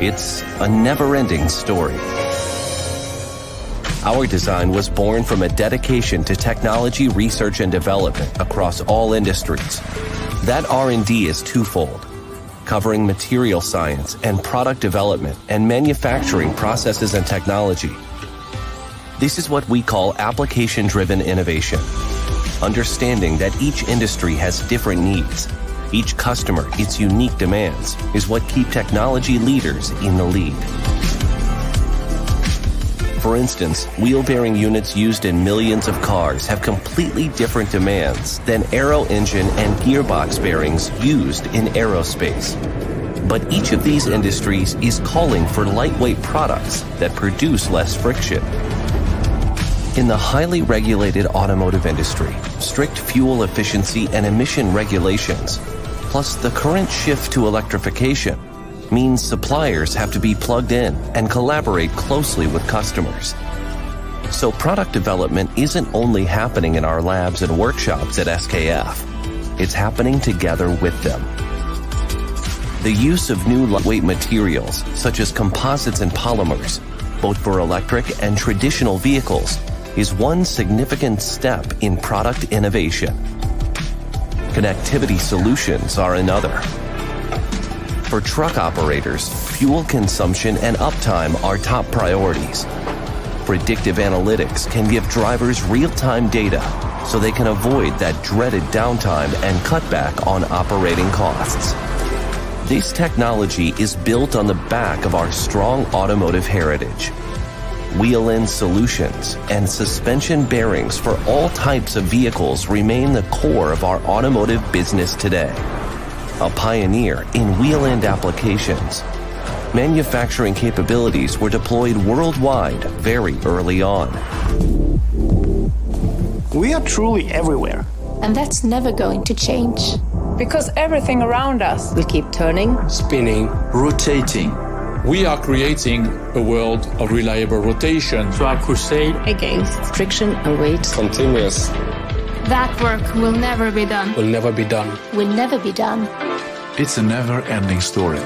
It's a never ending story. Our design was born from a dedication to technology research and development across all industries. That R&D is twofold covering material science and product development and manufacturing processes and technology. This is what we call application driven innovation. Understanding that each industry has different needs, each customer its unique demands, is what keep technology leaders in the lead. For instance, wheel bearing units used in millions of cars have completely different demands than aero engine and gearbox bearings used in aerospace. But each of these industries is calling for lightweight products that produce less friction. In the highly regulated automotive industry, strict fuel efficiency and emission regulations, plus the current shift to electrification, means suppliers have to be plugged in and collaborate closely with customers. So product development isn't only happening in our labs and workshops at SKF. It's happening together with them. The use of new lightweight materials, such as composites and polymers, both for electric and traditional vehicles, is one significant step in product innovation. Connectivity solutions are another. For truck operators, fuel consumption and uptime are top priorities. Predictive analytics can give drivers real-time data so they can avoid that dreaded downtime and cut back on operating costs. This technology is built on the back of our strong automotive heritage. Wheel end solutions and suspension bearings for all types of vehicles remain the core of our automotive business today a pioneer in wheel end applications. Manufacturing capabilities were deployed worldwide very early on. We are truly everywhere. And that's never going to change. Because everything around us will keep turning, spinning, rotating. We are creating a world of reliable rotation. So our crusade against friction and weight continuous. That work will never be done. Will never be done. Will never be done. It's a never ending story.